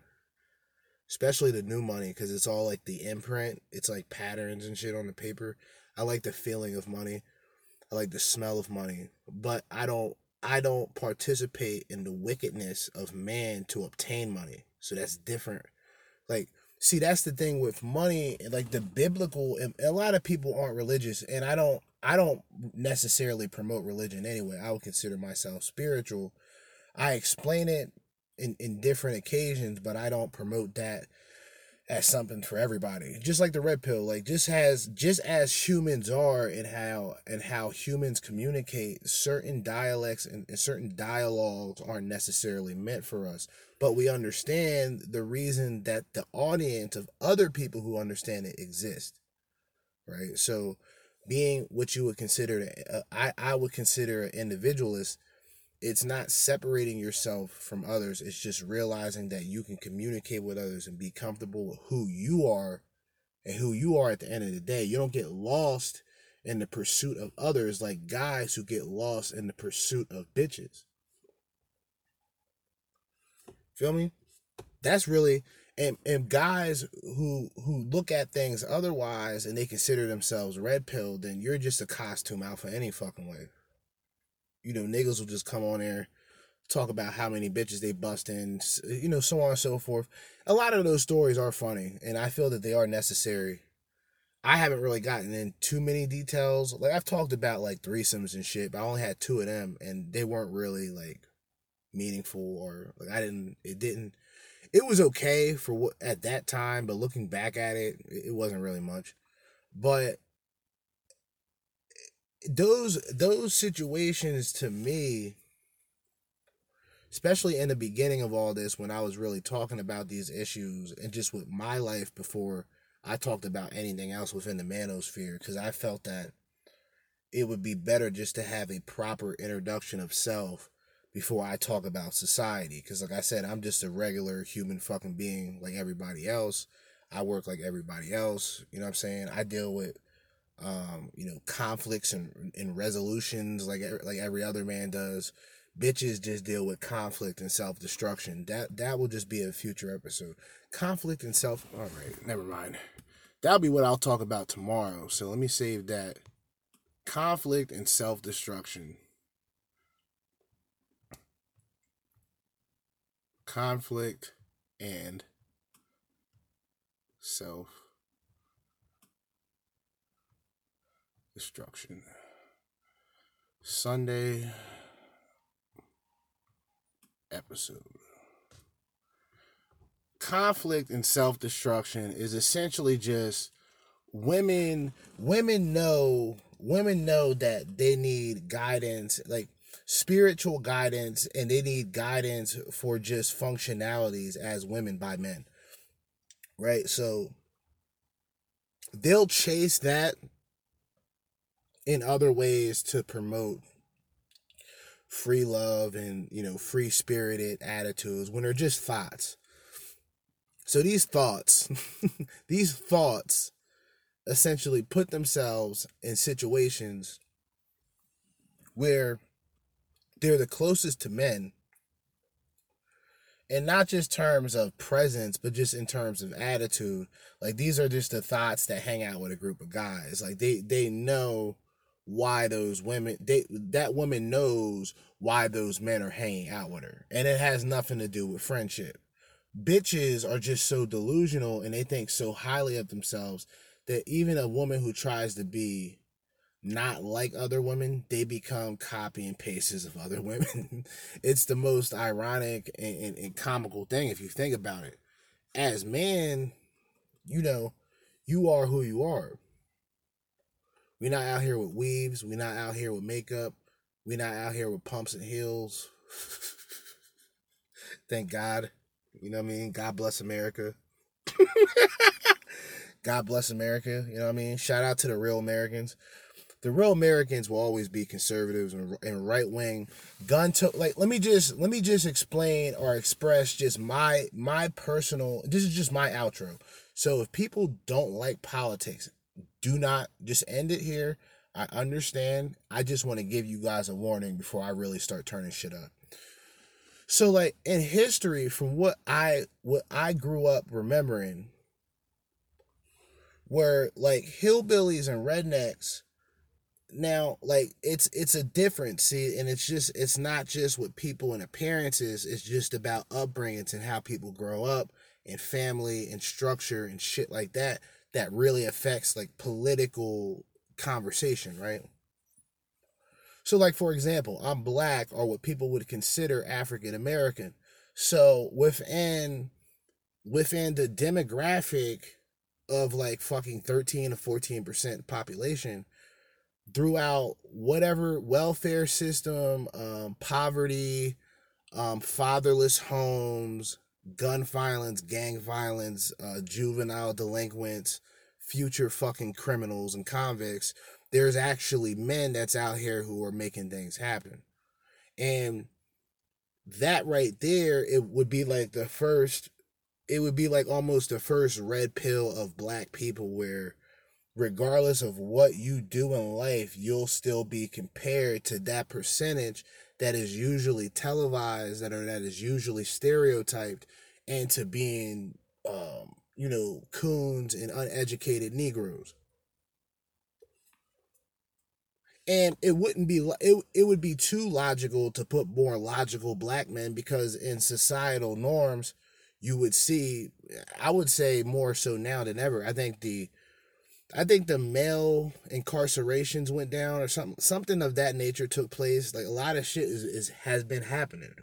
Especially the new money because it's all like the imprint. It's like patterns and shit on the paper. I like the feeling of money. I like the smell of money. But I don't I don't participate in the wickedness of man to obtain money. So that's different. Like, see, that's the thing with money, like the biblical a lot of people aren't religious, and I don't I don't necessarily promote religion anyway. I would consider myself spiritual. I explain it in, in different occasions, but I don't promote that as something for everybody. Just like the red pill, like just has just as humans are and how and how humans communicate, certain dialects and, and certain dialogues aren't necessarily meant for us. But we understand the reason that the audience of other people who understand it exist. Right? So being what you would consider uh, I, I would consider an individualist it's not separating yourself from others. It's just realizing that you can communicate with others and be comfortable with who you are and who you are at the end of the day. You don't get lost in the pursuit of others like guys who get lost in the pursuit of bitches. Feel me? That's really and and guys who who look at things otherwise and they consider themselves red pill then you're just a costume alpha any fucking way you know, niggas will just come on there, talk about how many bitches they bust in, you know, so on and so forth. A lot of those stories are funny, and I feel that they are necessary. I haven't really gotten in too many details. Like I've talked about like threesomes and shit, but I only had two of them, and they weren't really like meaningful or like I didn't. It didn't. It was okay for what at that time, but looking back at it, it wasn't really much. But those those situations to me especially in the beginning of all this when I was really talking about these issues and just with my life before I talked about anything else within the manosphere because I felt that it would be better just to have a proper introduction of self before I talk about society. Because like I said I'm just a regular human fucking being like everybody else. I work like everybody else you know what I'm saying? I deal with um, you know, conflicts and, and resolutions like like every other man does. Bitches just deal with conflict and self destruction. That that will just be a future episode. Conflict and self. All right, never mind. That'll be what I'll talk about tomorrow. So let me save that. Conflict and self destruction. Conflict and self destruction. Sunday episode. Conflict and self destruction is essentially just women women know women know that they need guidance like spiritual guidance and they need guidance for just functionalities as women by men right so they'll chase that in other ways to promote free love and you know free spirited attitudes when they're just thoughts. So these thoughts these thoughts essentially put themselves in situations where they're the closest to men. And not just terms of presence but just in terms of attitude. Like these are just the thoughts that hang out with a group of guys. Like they they know why those women they that woman knows why those men are hanging out with her. And it has nothing to do with friendship. Bitches are just so delusional and they think so highly of themselves that even a woman who tries to be not like other women they become copy and pastes of other women. It's the most ironic and, and, and comical thing if you think about it. As man you know you are who you are we're not out here with weaves. We're not out here with makeup. We're not out here with pumps and heels. Thank God. You know what I mean? God bless America. God bless America. You know what I mean? Shout out to the real Americans. The real Americans will always be conservatives and, and right wing. Gun to like. Let me just let me just explain or express just my my personal. This is just my outro. So if people don't like politics, do not just end it here. I understand. I just want to give you guys a warning before I really start turning shit up. So like in history from what I what I grew up remembering where like hillbillies and rednecks now like it's it's a difference see and it's just it's not just with people and appearances it's just about upbringings and how people grow up and family and structure and shit like that that really affects like political conversation, right? So, like, for example, I'm black or what people would consider African American. So, within within the demographic of like fucking 13 to 14% population throughout whatever welfare system, um, poverty, um, fatherless homes, gun violence, gang violence, uh, juvenile delinquents, future fucking criminals and convicts, there's actually men that's out here who are making things happen. And that right there, it would be like the first, it would be like almost the first red pill of black people where regardless of what you do in life, you'll still be compared to that percentage that is usually televised, that are that is usually stereotyped, and to being, um, you know, coons and uneducated Negroes. And it wouldn't be it, it would be too logical to put more logical black men because in societal norms you would see I would say more so now than ever. I think the I think the male incarcerations went down or something something of that nature took place. Like a lot of shit is, is has been happening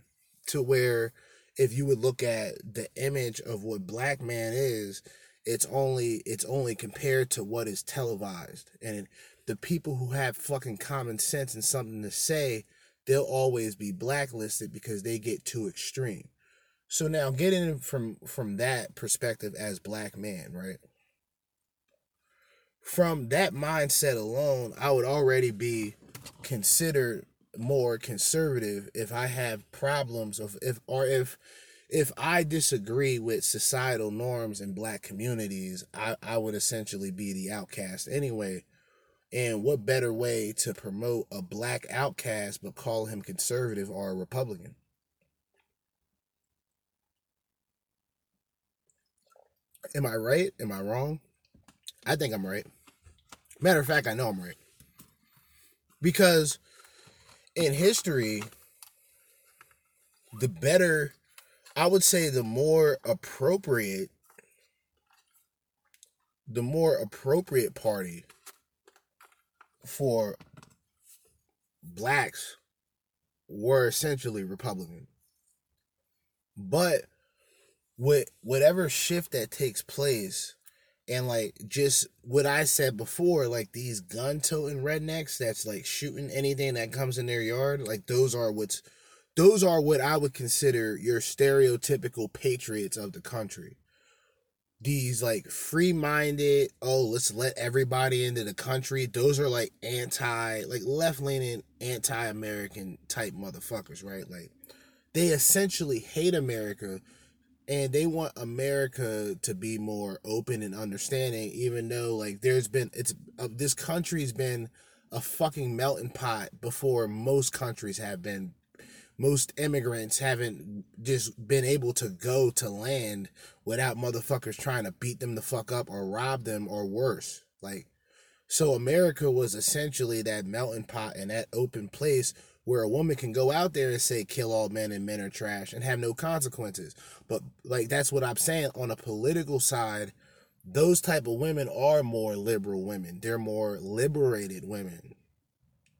to where if you would look at the image of what black man is, it's only it's only compared to what is televised. And the people who have fucking common sense and something to say, they'll always be blacklisted because they get too extreme. So now getting from from that perspective as black man, right? From that mindset alone, I would already be considered more conservative if I have problems of if or if if I disagree with societal norms in black communities, I, I would essentially be the outcast anyway. And what better way to promote a black outcast but call him conservative or a Republican? Am I right? Am I wrong? I think I'm right. Matter of fact, I know I'm right. Because in history, the better, I would say, the more appropriate, the more appropriate party for blacks were essentially Republican. But with whatever shift that takes place and like just what I said before, like these gun toting rednecks that's like shooting anything that comes in their yard, like those are what's those are what I would consider your stereotypical patriots of the country. These like free minded, oh, let's let everybody into the country. Those are like anti, like left leaning, anti American type motherfuckers, right? Like they essentially hate America and they want America to be more open and understanding even though like there's been it's uh, this country's been a fucking melting pot before most countries have been. Most immigrants haven't just been able to go to land without motherfuckers trying to beat them the fuck up or rob them or worse. Like so America was essentially that melting pot and that open place where a woman can go out there and say kill all men and men are trash and have no consequences. But like that's what i'm saying. On a political side those type of women are more liberal women. They're more liberated women.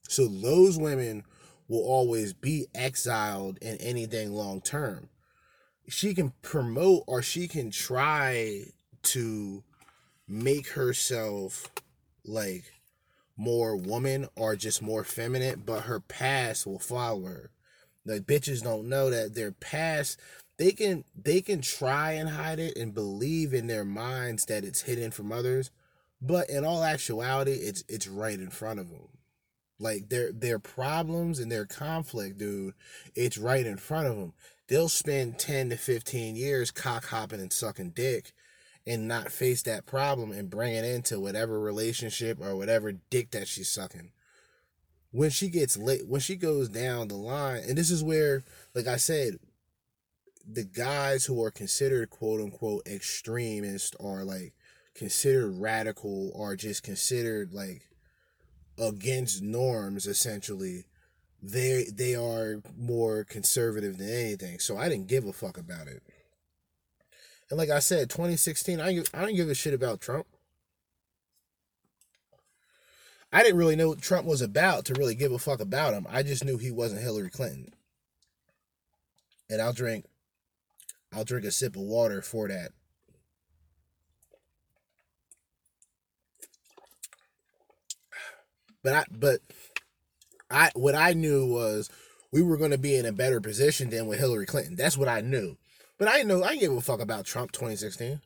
So those women will always be exiled in anything long term. She can promote or she can try to make herself like more woman or just more feminine, but her past will follow her. The bitches don't know that their past they can they can try and hide it and believe in their minds that it's hidden from others, but in all actuality, it's it's right in front of them. Like their their problems and their conflict, dude, it's right in front of them. They'll spend 10 to 15 years cock hopping and sucking dick and not face that problem and bring it into whatever relationship or whatever dick that she's sucking. When she gets late, when she goes down the line, and this is where, like I said, the guys who are considered quote unquote extremist or like considered radical or just considered like against norms essentially they they are more conservative than anything so i didn't give a fuck about it and like I said, 2016, I I don't give a shit about Trump. I didn't really know what Trump was about to really give a fuck about him. I just knew he wasn't Hillary Clinton. And I'll drink I'll drink a sip of water for that. But I but I what I knew was we were going to be in a better position than with Hillary Clinton. That's what I knew. But I know I didn't give a fuck about Trump 2016.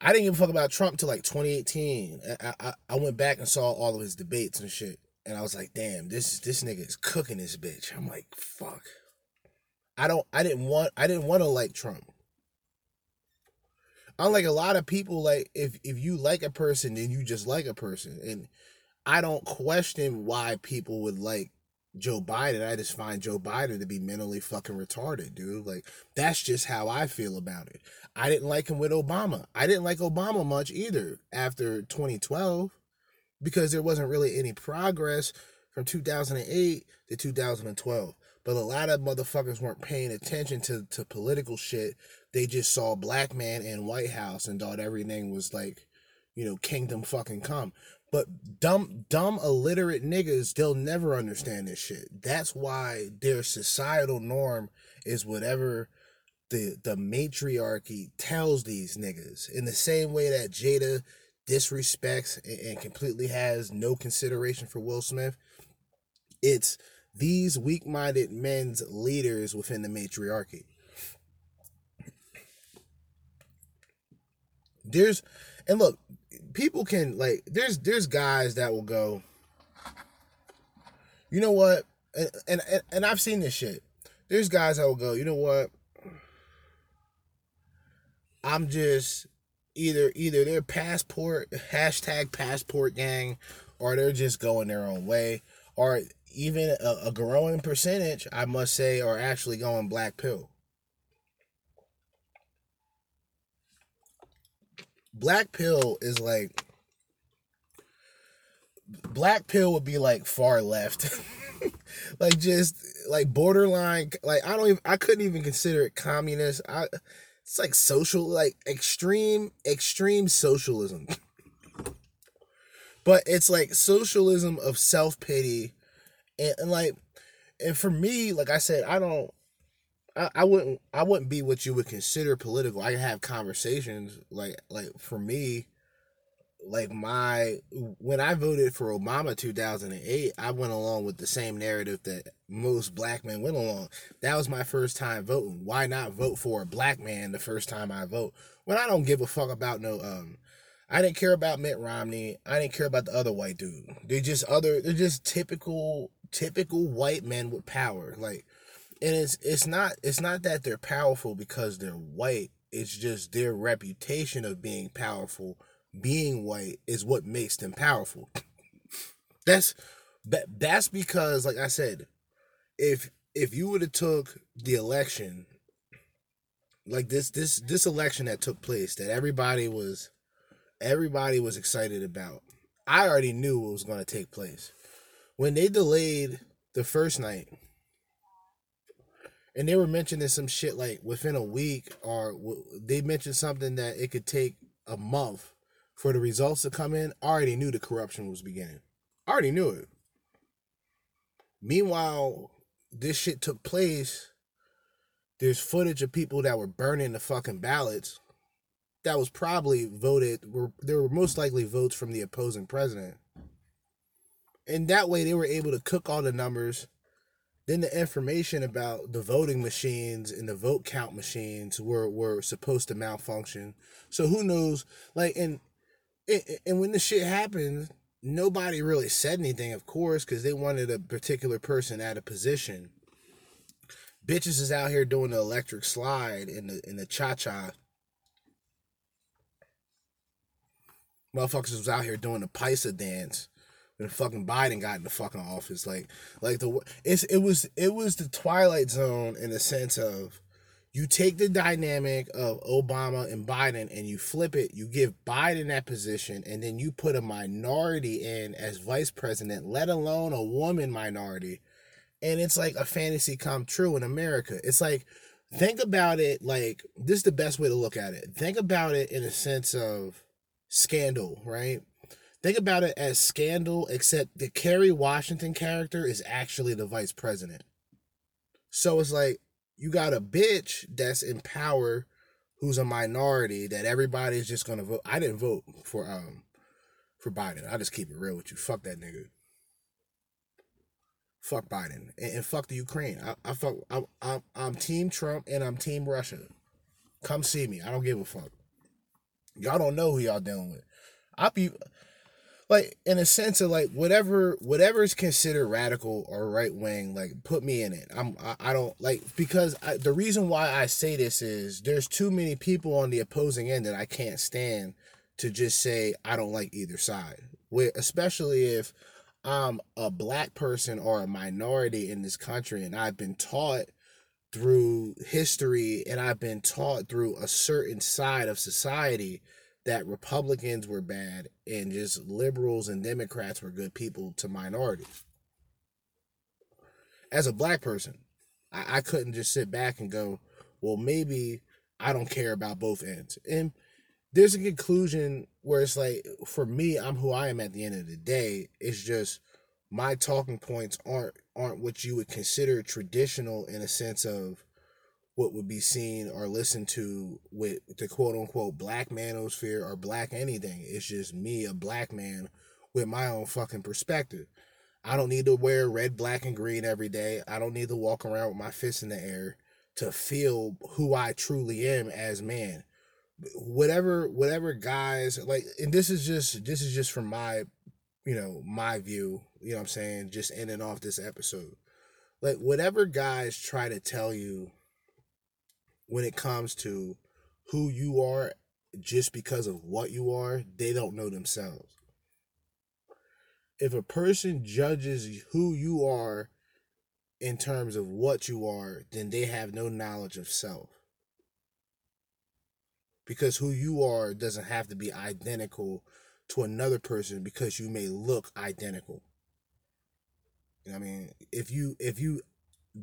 I didn't give a fuck about Trump till like 2018. I, I I went back and saw all of his debates and shit, and I was like, damn, this this nigga is cooking this bitch. I'm like, fuck. I don't. I didn't want. I didn't want to like Trump. Unlike a lot of people, like if if you like a person, then you just like a person, and I don't question why people would like Joe Biden. I just find Joe Biden to be mentally fucking retarded, dude. Like that's just how I feel about it. I didn't like him with Obama. I didn't like Obama much either after 2012 because there wasn't really any progress from 2008 to 2012. But a lot of motherfuckers weren't paying attention to, to political shit. They just saw black man in White House and thought everything was like, you know, kingdom fucking come. But dumb, dumb, illiterate niggas, they'll never understand this shit. That's why their societal norm is whatever the the matriarchy tells these niggas. In the same way that Jada disrespects and, and completely has no consideration for Will Smith, it's these weak-minded men's leaders within the matriarchy. There's and look, people can like there's there's guys that will go you know what and, and and I've seen this shit. There's guys that will go, you know what? I'm just either either they're passport hashtag passport gang or they're just going their own way or even a, a growing percentage i must say are actually going black pill black pill is like black pill would be like far left. Like just like borderline like i don't even i couldn't even consider it communist. I it's like social like extreme extreme socialism. But it's like socialism of self-pity. And, and like and for me like i said i don't I, I wouldn't I wouldn't be what you would consider political. I can have conversations like like for me, like my when I voted for Obama 2008, I went along with the same narrative that most black men went along. That was my first time voting. Why not vote for a black man the first time I vote? When I don't give a fuck about no um I didn't care about Mitt Romney. I didn't care about the other white dude. They're just other they're just typical typical white men with power. Like and it's it's not it's not that they're powerful because they're white. It's just their reputation of being powerful being white is what makes them powerful. That's that that's because like i said if if you would have took the election like this this this election that took place that everybody was everybody was excited about i already knew what was going to take place. When they delayed the first night and they were mentioning some shit like within a week or they mentioned something that it could take a month for the results to come in. I already knew the corruption was beginning. I already knew it. Meanwhile this shit took place. There's footage of people that were burning the fucking ballots that was probably voted were there were most likely votes from the opposing president. And that way they were able to cook all the numbers then the information about the voting machines and the vote count machines were were supposed to malfunction. So who knows? Like and and when this shit happened, nobody really said anything, of course, because they wanted a particular person at a position. Bitches is out here doing the electric slide in the in the cha cha. Motherfuckers was out here doing the paisa dance when fucking Biden got in the fucking office. Like, like the it's it was it was the twilight zone in the sense of you take the dynamic of Obama and Biden and you flip it. You give Biden that position, and then you put a minority in as vice president, let alone a woman minority, and it's like a fantasy come true in America. It's like think about it like this is the best way to look at it. Think about it in a sense of scandal, right? Think about it as scandal, except the Kerry Washington character is actually the vice president. So it's like you got a bitch that's in power who's a minority that everybody's just gonna vote. I didn't vote for um for Biden. I just keep it real with you. Fuck that nigga. Fuck Biden and, and fuck the Ukraine. I, I fuck. I, I, I'm Team Trump and I'm Team Russia. Come see me. I don't give a fuck. Y'all don't know who y'all dealing with. I'll be like in a sense of like whatever whatever is considered radical or right wing like put me in it. I'm i, I don't like because I, the reason why i say this is there's too many people on the opposing end that i can't stand to just say i don't like either side. Especially if i'm a black person or a minority in this country and i've been taught through history and i've been taught through a certain side of society that Republicans were bad and just liberals and Democrats were good people to minorities. As a black person, I, I couldn't just sit back and go, well, maybe I don't care about both ends. And there's a conclusion where it's like, for me, I'm who I am at the end of the day. It's just my talking points aren't aren't what you would consider traditional in a sense of what would be seen or listened to with the quote unquote black manosphere or black anything. It's just me, a black man, with my own fucking perspective. I don't need to wear red, black, and green every day. I don't need to walk around with my fists in the air to feel who I truly am as man. Whatever, whatever guys like, and this is just this is just from my, you know, my view. You know what I'm saying? Just in and off this episode. Like whatever guys try to tell you when it comes to who you are just because of what you are, they don't know themselves. If a person judges who you are in terms of what you are, then they have no knowledge of self. Because who you are doesn't have to be identical to another person because you may look identical. I mean, if you if you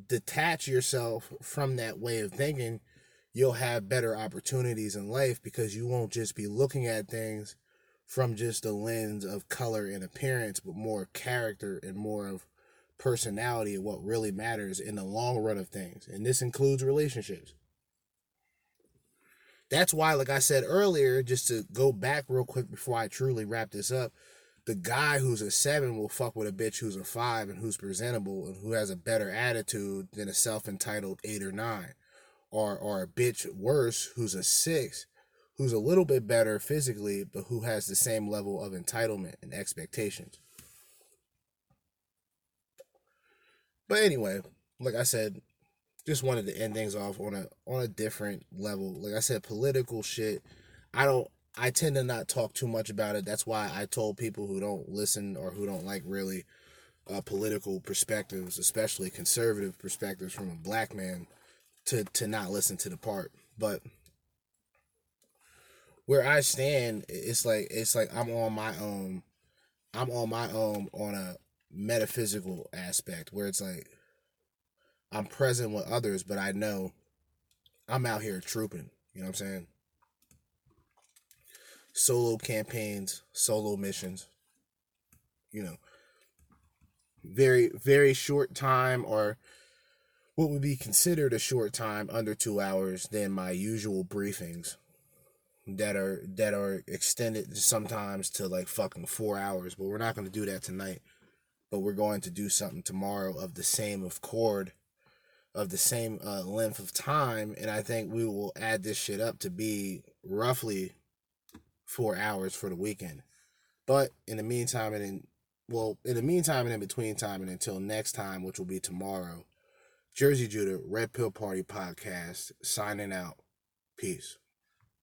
detach yourself from that way of thinking, you'll have better opportunities in life because you won't just be looking at things from just the lens of color and appearance, but more character and more of personality and what really matters in the long run of things. And this includes relationships. That's why, like I said earlier, just to go back real quick before I truly wrap this up, the guy who's a seven will fuck with a bitch who's a five and who's presentable and who has a better attitude than a self entitled eight or nine or or a bitch worse who's a six who's a little bit better physically but who has the same level of entitlement and expectations. But anyway like i said just wanted to end things off on a on a different level. Like i said political shit. I don't i tend to not talk too much about it. That's why i told people who don't listen or who don't like really uh, political perspectives especially conservative perspectives from a black man to to not listen to the part. But where i stand it's like it's like i'm on my own i'm on my own on a metaphysical aspect where it's like i'm present with others but i know i'm out here trooping you know what i'm saying? Solo campaigns solo missions you know. Very very short time or what would be considered a short time under two hours than my usual briefings that are that are extended sometimes to like fucking four hours but we're not going to do that tonight. But we're going to do something tomorrow of the same of chord of the same uh, length of time and i think we will add this shit up to be roughly four hours for the weekend. But in the meantime and in well in the meantime and in between time and until next time which will be tomorrow Jerzee Judah, Red Pill Party Podcast, signing out. Peace.